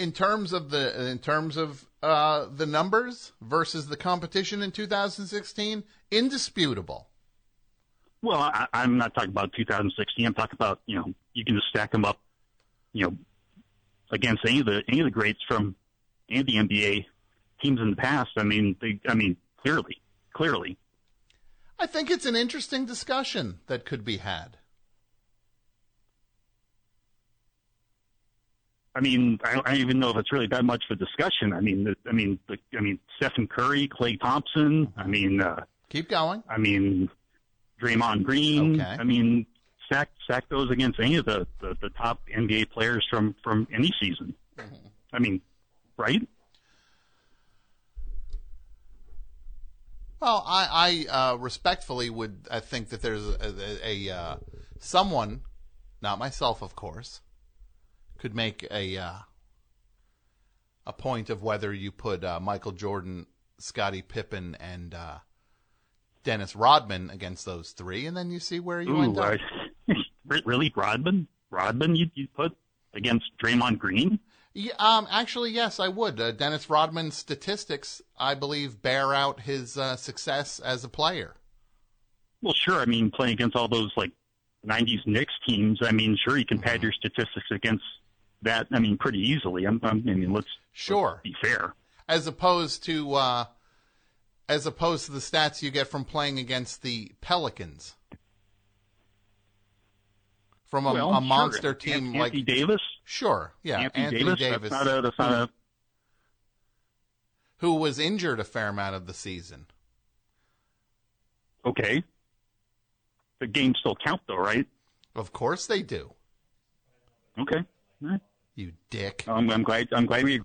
In terms of the in terms of uh, the numbers versus the competition in 2016, indisputable. Well, I, I'm not talking about 2016. I'm talking about you know you can just stack them up, you know, against any of the any of the greats from any of the NBA teams in the past. I mean, they. I mean, clearly, clearly. I think it's an interesting discussion that could be had. I mean, I don't, I don't even know if it's really that much of a discussion. I mean, the, I mean, the, I mean, Stephen Curry, Klay Thompson. I mean, uh, Keep going. I mean, Draymond Green. Okay. I mean, stack stack those against any of the, the, the top NBA players from from any season. I mean, right? Well, I, I uh, respectfully would I think that there's a, a, a uh, someone, not myself, of course, could make a uh, a point of whether you put uh, Michael Jordan, Scottie Pippen, and uh, Dennis Rodman against those three, and then you see where you end up. (laughs) Really, Rodman? Rodman? You you put against Draymond Green? Yeah, um, actually, yes, I would. Uh, Dennis Rodman's statistics, I believe, bear out his uh, success as a player. Well, sure. I mean, playing against all those like '90s Knicks teams. I mean, sure, you can Mm-hmm. pad your statistics against that. I mean, pretty easily. I'm, I'm, I mean, let's Sure. be fair. as opposed to uh, as opposed to the stats you get from playing against the Pelicans from a, Well, a sure. monster team Anthony like Davis. Sure, yeah, Anthony, Davis. That's not a. That's not a. who was injured a fair amount of the season. Okay. The games still count, though, right? Of course they do. Okay. All right. You dick. I'm, I'm glad. I'm glad we.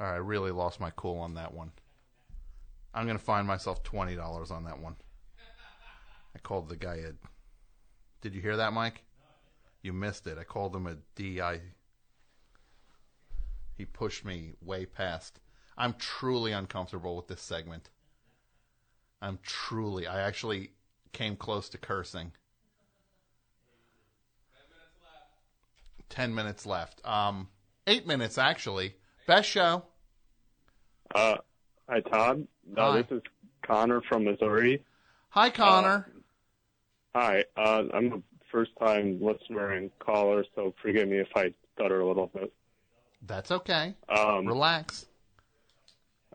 All right, I really lost my cool on that one. I'm going to find myself twenty dollars on that one. I called the guy a. Did you hear that, Mike? You missed it. I called him a DI. He pushed me way past. I'm truly uncomfortable with this segment. I'm truly. I actually came close to cursing. Ten minutes left. Um, eight minutes actually. Best show. Uh, hi, Todd. Uh, Hi. This is Connor from Missouri. Hi, Connor. Hi. Uh, I'm a first-time listener and caller, so forgive me if I stutter a little bit. That's okay. Um, Relax.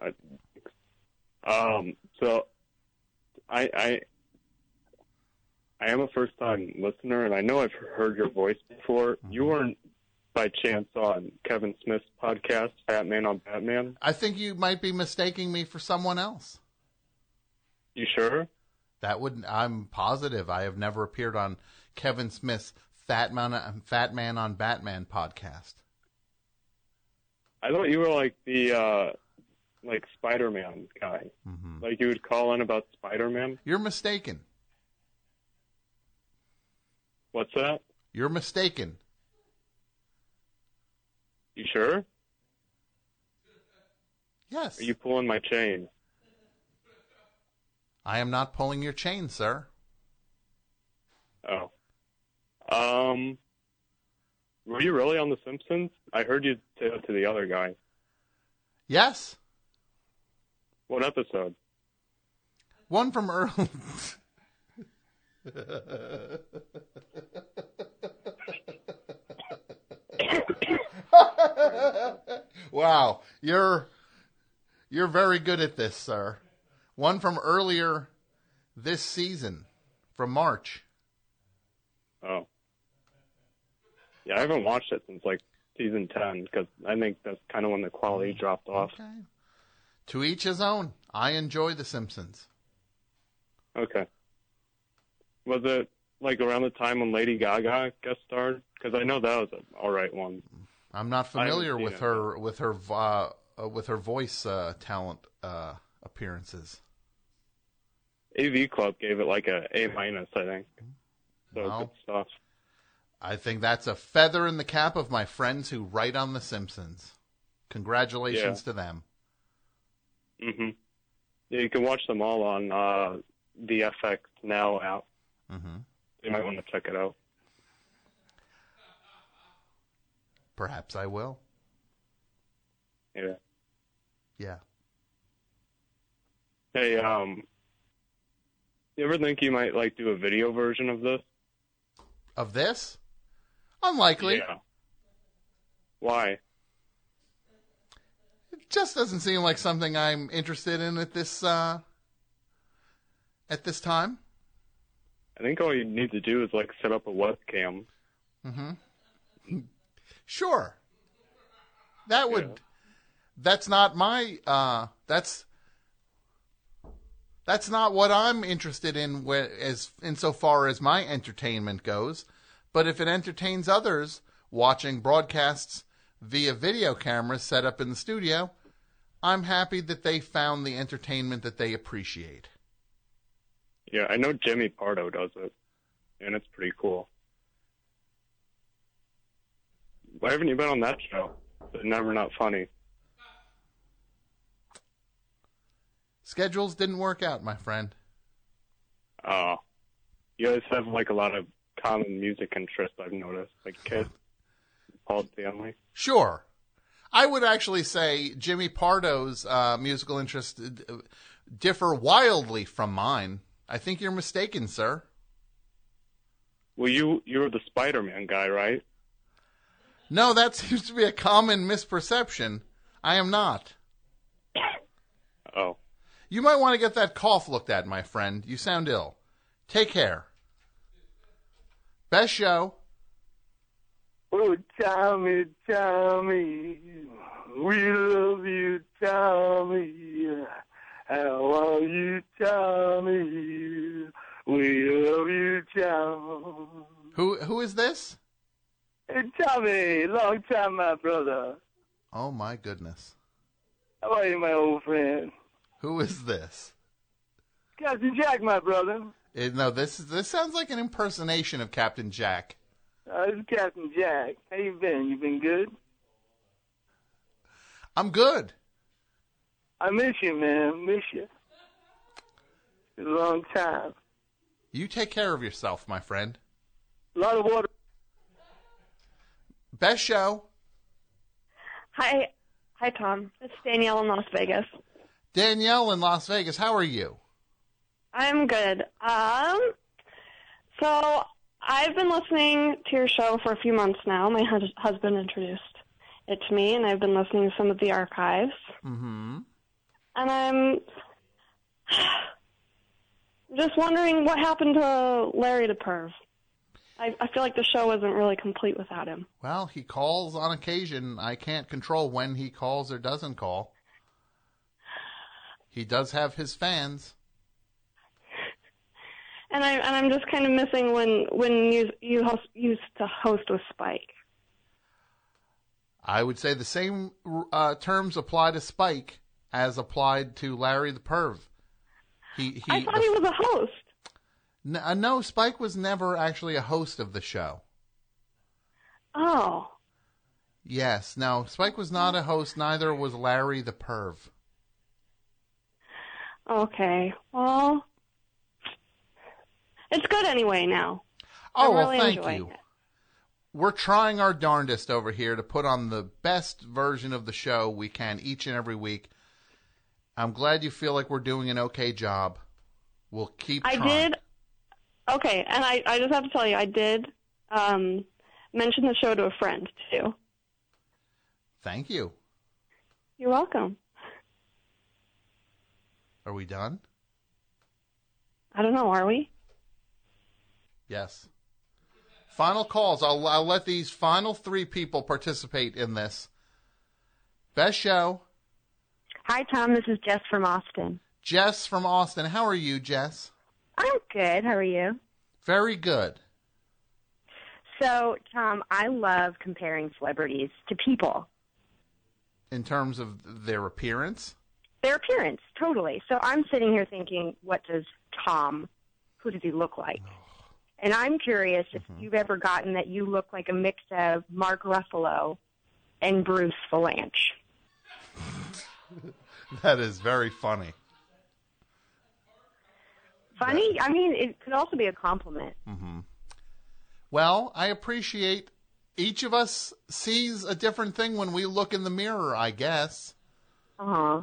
I, um, so I, I, I am a first-time listener, and I know I've heard your voice before. You weren't by chance on Kevin Smith's podcast, Batman on Batman. I think you might be mistaking me for someone else. You sure? That wouldn't. I'm positive. I have never appeared on Kevin Smith's Fat Man Fat Man on Batman podcast. I thought you were like the uh like Spider-Man guy. Like you would call in about Spider-Man. You're mistaken. What's that? You're mistaken. You sure? Yes. Are you pulling my chain? I am not pulling your chain, sir. Oh. Um. Were you really on The Simpsons? I heard you say that to the other guy. Yes. What episode? One from (laughs) early. (laughs) wow, you're you're very good at this, sir. One from earlier this season, from March. Oh. Yeah, I haven't watched it since like season ten because I think that's kind of when the quality mm, dropped off. To each his own. I enjoy The Simpsons. Okay. Was it like around the time when Lady Gaga guest starred? Because I know that was an all right one. I'm not familiar with it. her with her uh, uh, with her voice uh, talent uh, appearances. AV Club gave it like a A minus, I think. So Wow. good stuff. I think that's a feather in the cap of my friends who write on The Simpsons. Congratulations Yeah. to them. Yeah, you can watch them all on uh, the FX Now app. Mm-hmm. You might want to check it out. Perhaps I will. Yeah. Yeah. Hey, um, you ever think you might like do a video version of this? Of this? Unlikely. Yeah. Why? It just doesn't seem like something I'm interested in at this uh, at this time. I think all you need to do is like set up a webcam. Mm-hmm. (laughs) Sure. That would. That's not my. Uh, that's. That's not what I'm interested in, wh- as insofar as my entertainment goes. But if it entertains others watching broadcasts via video cameras set up in the studio, I'm happy that they found the entertainment that they appreciate. Yeah, I know Jimmy Pardo does it, and it's pretty cool. Why haven't you been on that show? Never not funny. Schedules didn't work out, my friend. Oh, you guys have like a lot of common music interests. I've noticed, like Kiss, Paul Stanley. Sure. I would actually say Jimmy Pardo's uh, musical interests differ wildly from mine. I think you're mistaken, sir. Well, you you were the Spider-Man guy, right? No, that (laughs) seems to be a common misperception. I am not. Oh. You might want to get that cough looked at, my friend. You sound ill. Take care. Best show. Oh, Tommy, Tommy, we love you, Tommy. How are you, Tommy? Who is this? Hey, Tommy, long time, my brother. Oh my goodness. How are you, my old friend? Who is this? Captain Jack, my brother. Eh, no, this is this sounds like an impersonation of Captain Jack. Uh, is Captain Jack. How you been? You been good? I'm good. I miss you, man. Miss you. It's a long time. You take care of yourself, my friend. A lot of water. Best show. Hi, hi, Tom. It's Danielle in Las Vegas. Danielle in Las Vegas. How are you? I'm good. Um, so I've been listening to your show for a few months now. My hus- husband introduced it to me, and I've been listening to some of the archives. Mm-hmm. And I'm (sighs) just wondering what happened to Larry the Perv. I, I feel like the show isn't really complete without him. Well, he calls on occasion. I can't control when he calls or doesn't call. He does have his fans. And I and I'm just kind of missing when when you you host, used to host with Spike. I would say the same uh, terms apply to Spike as applied to Larry the Perv. He, he I thought he was a host. N- uh, no, Spike was never actually a host of the show. Oh, Yes, no, Spike was not a host. Neither was Larry the perv. okay. Well, it's good anyway now. Oh I'm well, thank you. it. We're trying our darndest over here to put on the best version of the show we can each and every week. I'm glad you feel like we're doing an okay job. We'll keep I trying. did. Okay, and I, I just have to tell you, I did um, mention the show to a friend too. Thank you. You're welcome. Are we done? I don't know. Are we? Yes. Final calls. I'll, I'll let these final three people participate in this. Best show. Hi, Tom. This is Jess from Austin. Jess from Austin. How are you, Jess? I'm good. How are you? Very good. So, Tom, I love comparing celebrities to people. In terms of their appearance, Their appearance, totally. So I'm sitting here thinking, what does Tom, who does he look like? (sighs) And I'm curious if mm-hmm. you've ever gotten that you look like a mix of Mark Ruffalo and Bruce Vilanch. (laughs) that is very funny. Funny? I mean, it could also be a compliment. Mm-hmm. Well, I appreciate each of us sees a different thing when we look in the mirror, I guess. Uh huh.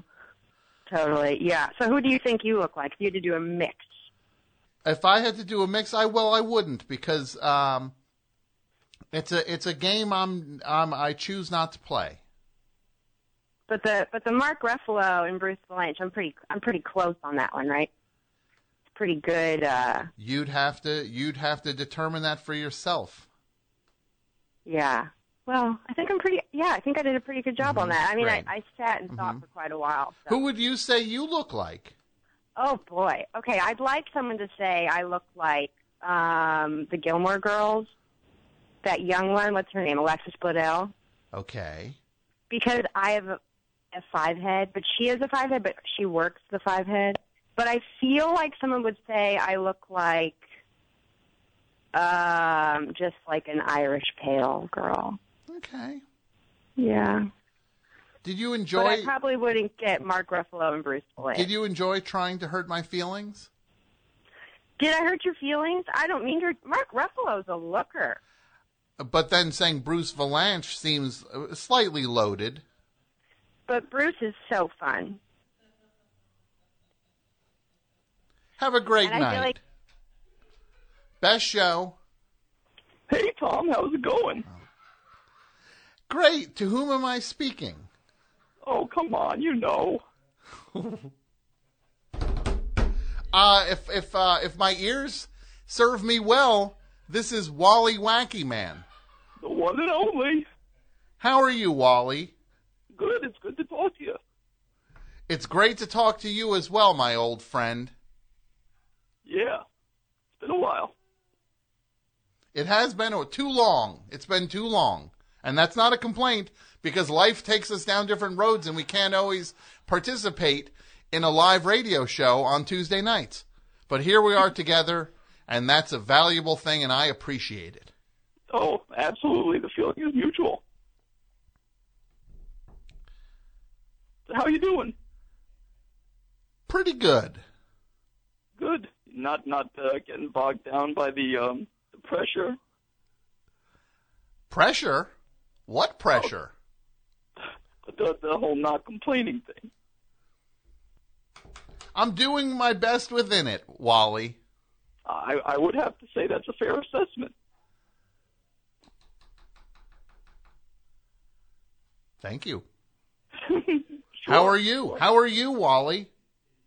Totally. Yeah. So who do you think you look like if you had to do a mix? If I had to do a mix, I well, I wouldn't because um, it's a it's a game I'm, I'm I choose not to play. But the but the Mark Ruffalo and Bruce Vilanch, I'm pretty I'm pretty close on that one, right? Pretty good. uh You'd have to you'd have to determine that for yourself. Yeah. Well, I think I'm pretty. Yeah, I think I did a pretty good job on that. I mean, Right. I, I sat and thought for quite a while. So. Who would you say you look like? Oh boy. Okay, I'd like someone to say I look like um the Gilmore Girls. That young one. What's her name? Alexis Bledel. Okay. Because I have a, a five head, but she has a five head, but she works the five head. But I feel like someone would say I look like um just like an Irish pale girl. Okay. Yeah. Did you But I enjoy probably wouldn't get Mark Ruffalo and Bruce Willis. Did you enjoy trying to hurt my feelings? Did I hurt your feelings? I don't mean to. Mark Ruffalo's a looker. But then saying Bruce Vilanch seems uh, slightly loaded. But Bruce is so fun. Have a great And I night. feel like Best show. Hey, Tom, how's it going? Great. To whom am I speaking? Oh, come on, you know. (laughs) Uh, if if uh, if my ears serve me well, this is Wally Wacky Man. The one and only. How are you, Wally? Good, it's good to talk to you. It's great to talk to you as well, my old friend. Yeah, it's been a while. It has been too long. It's been too long. And that's not a complaint because life takes us down different roads and we can't always participate in a live radio show on Tuesday nights. But here we are together and that's a valuable thing and I appreciate it. Oh, absolutely. The feeling is mutual. How you doing? Pretty good. Good. Not not uh, getting bogged down by the um the pressure. Pressure? What pressure? The the whole not complaining thing. I'm doing my best within it, Wally. I I would have to say that's a fair assessment. Thank you. (laughs) How are you? How are you, Wally?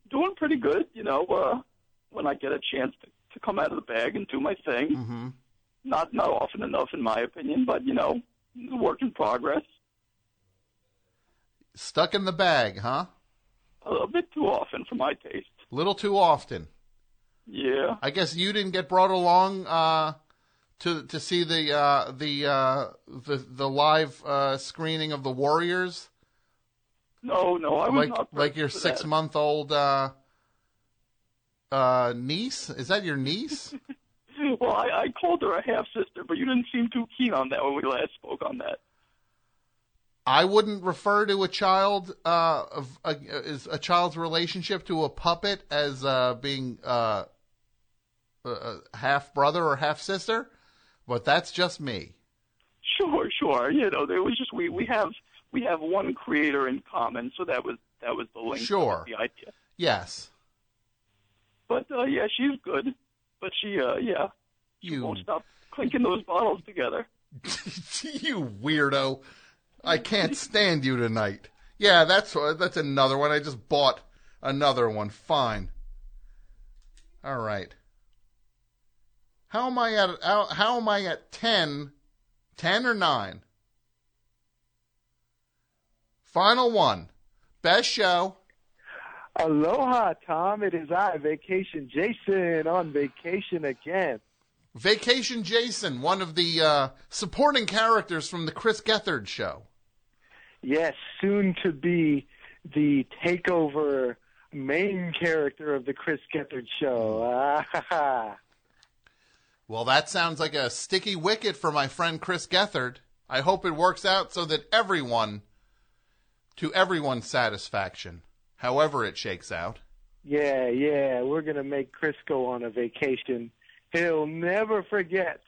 Doing pretty good, you know, uh when I get a chance to, to come out of the bag and do my thing. Mm-hmm. Not not often enough in my opinion, but you know, work in progress. Stuck in the bag, huh? A, a bit too often for my taste. A little too often. Yeah. I guess you didn't get brought along uh, to to see the uh, the uh, the the live uh, screening of the Warriors. No, no, I was like not like your six month old uh, uh, niece? Is that your niece? (laughs) well, I, I called her a half sister, but you didn't seem too keen on that when we last spoke on that. I wouldn't refer to a child uh, of a, is a child's relationship to a puppet as uh, being uh, a, a half brother or half sister, but that's just me. Sure, sure. You know, there was just we we have we have one creator in common, so that was that was the link. Sure. The idea. Yes. But uh, yeah, she's good. But she, uh, yeah, she You- won't stop clinking those bottles together. (laughs) you weirdo! I can't stand you tonight. Yeah, that's that's another one. I just bought another one. Fine. All right. How am I at how, how am I at 10? 10 or 9? Final one. Best show. Aloha, Tom. It is I, Vacation Jason, on vacation again. Vacation Jason, one of the uh, supporting characters from the Chris Gethard show. Yes, soon to be the takeover main character of the Chris Gethard show. Ah. (laughs) Well, that sounds like a sticky wicket for my friend Chris Gethard. I hope it works out so that everyone, to everyone's satisfaction, however it shakes out. Yeah, yeah. We're going to make Chris go on a vacation. He'll never forget.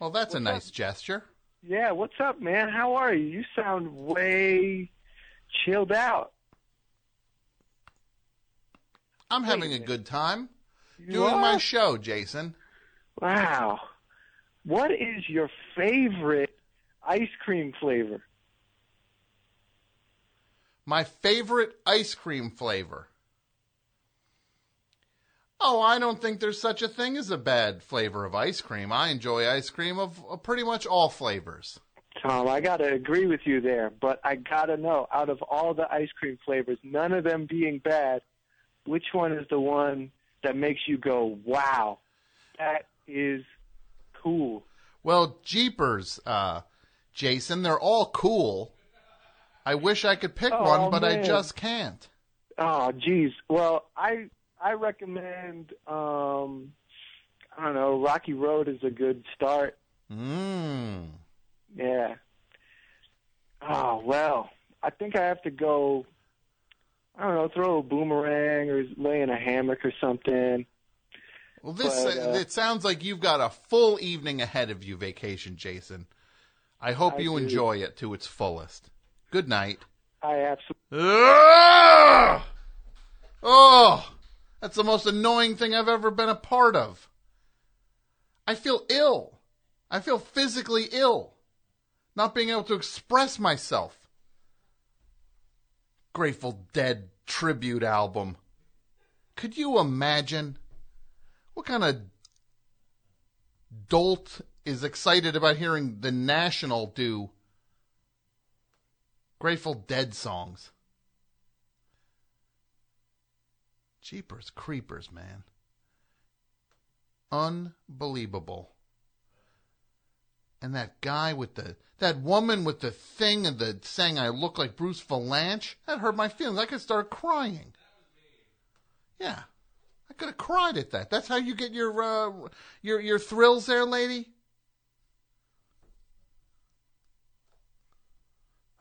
Well, that's a nice gesture. Yeah, what's up, man? How are you? You sound way chilled out. I'm having a good time You doing my show, Jason. Wow. What is your favorite ice cream flavor? My favorite ice cream flavor. Oh, I don't think there's such a thing as a bad flavor of ice cream. I enjoy ice cream of, pretty much all flavors. Tom, I got to agree with you there, but I got to know out of all the ice cream flavors, none of them being bad, which one is the one that makes you go, wow, that is cool? Well, jeepers, uh, Jason, they're all cool. I wish I could pick Oh, one, but I just can't. Oh, geez. Well, I I recommend um, I don't know. Rocky Road is a good start. Mmm. Yeah. Oh well, I think I have to go. I don't know, throw a boomerang or lay in a hammock or something. Well, this But, uh, it sounds like you've got a full evening ahead of you, vacation, Jason. I hope I you do. enjoy it to its fullest. Good night. I absolutely. Oh, that's the most annoying thing I've ever been a part of. I feel ill. I feel physically ill. Not being able to express myself. Grateful Dead tribute album. Could you imagine? What kind of dolt is excited about hearing The National do Grateful Dead songs? Jeepers creepers, man. Unbelievable. And that guy with the that woman with the thing and the saying I look like Bruce Vilanch, that hurt my feelings. I could start crying. Yeah. I could have cried at that. That's how you get your uh, your your thrills there, lady.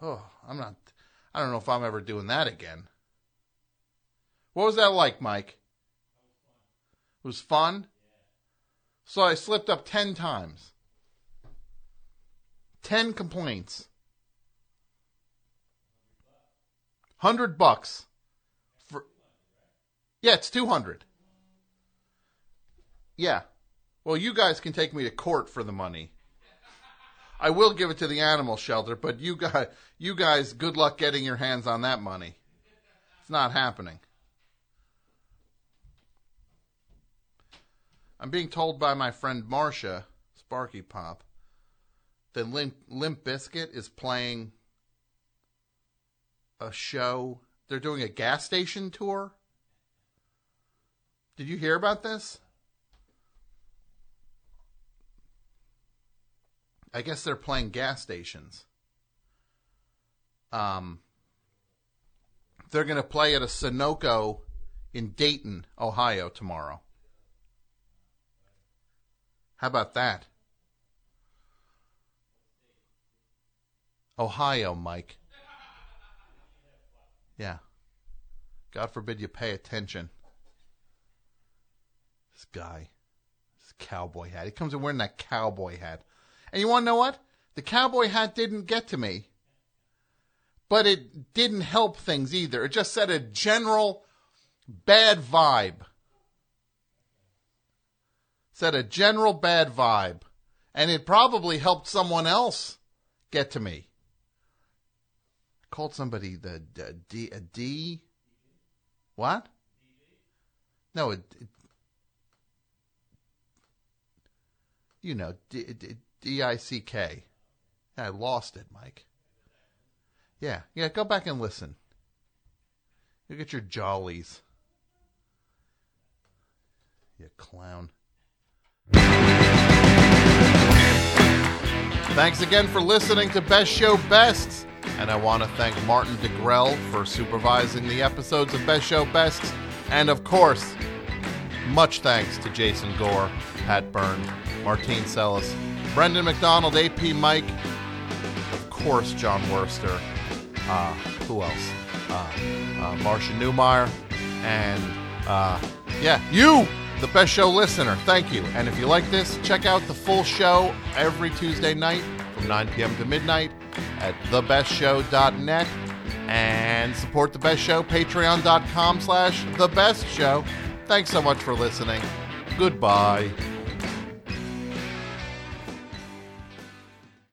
Oh, I'm not I don't know if I'm ever doing that again. What was that like, Mike? It was fun. So I slipped up 10 times. 10 complaints. 100 bucks. For Yeah, it's 200. Yeah. Well, you guys can take me to court for the money. I will give it to the animal shelter, but you guys, you guys, good luck getting your hands on that money. It's not happening. I'm being told by my friend Marcia, Sparky Pop, that Limp, Limp Bizkit is playing a show. They're doing a gas station tour. Did you hear about this? I guess they're playing gas stations. Um, they're going to play at a Sunoco in Dayton, Ohio tomorrow. How about that? Ohio, Mike. (laughs) Yeah. God forbid you pay attention. This guy. This cowboy hat. He comes in wearing that cowboy hat. And you want to know what? The cowboy hat didn't get to me. But it didn't help things either. It just set a general bad vibe. Set a general bad vibe. And it probably helped someone else get to me. I called somebody the, the D, a D. What? No, it, it, you know, D, D, D-I-C-K. I lost it, Mike. Yeah, yeah, go back and listen. You get your jollies. You clown. Thanks again for listening to Best Show Bests. And I want to thank Martin DeGrell for supervising the episodes of Best Show Bests. And of course, much thanks to Jason Gore, Pat Byrne, Martine Sellis, Brendan McDonald, AP Mike, of course, Jon Wurster. Uh, who else? Uh, uh, Marcia Newmeyer, and uh, yeah, you, the best show listener. Thank you. And if you like this, check out the full show every Tuesday night from 9 p.m. to midnight at thebestshow.net and support the best show patreon.com slash the best show thanks so much for listening goodbye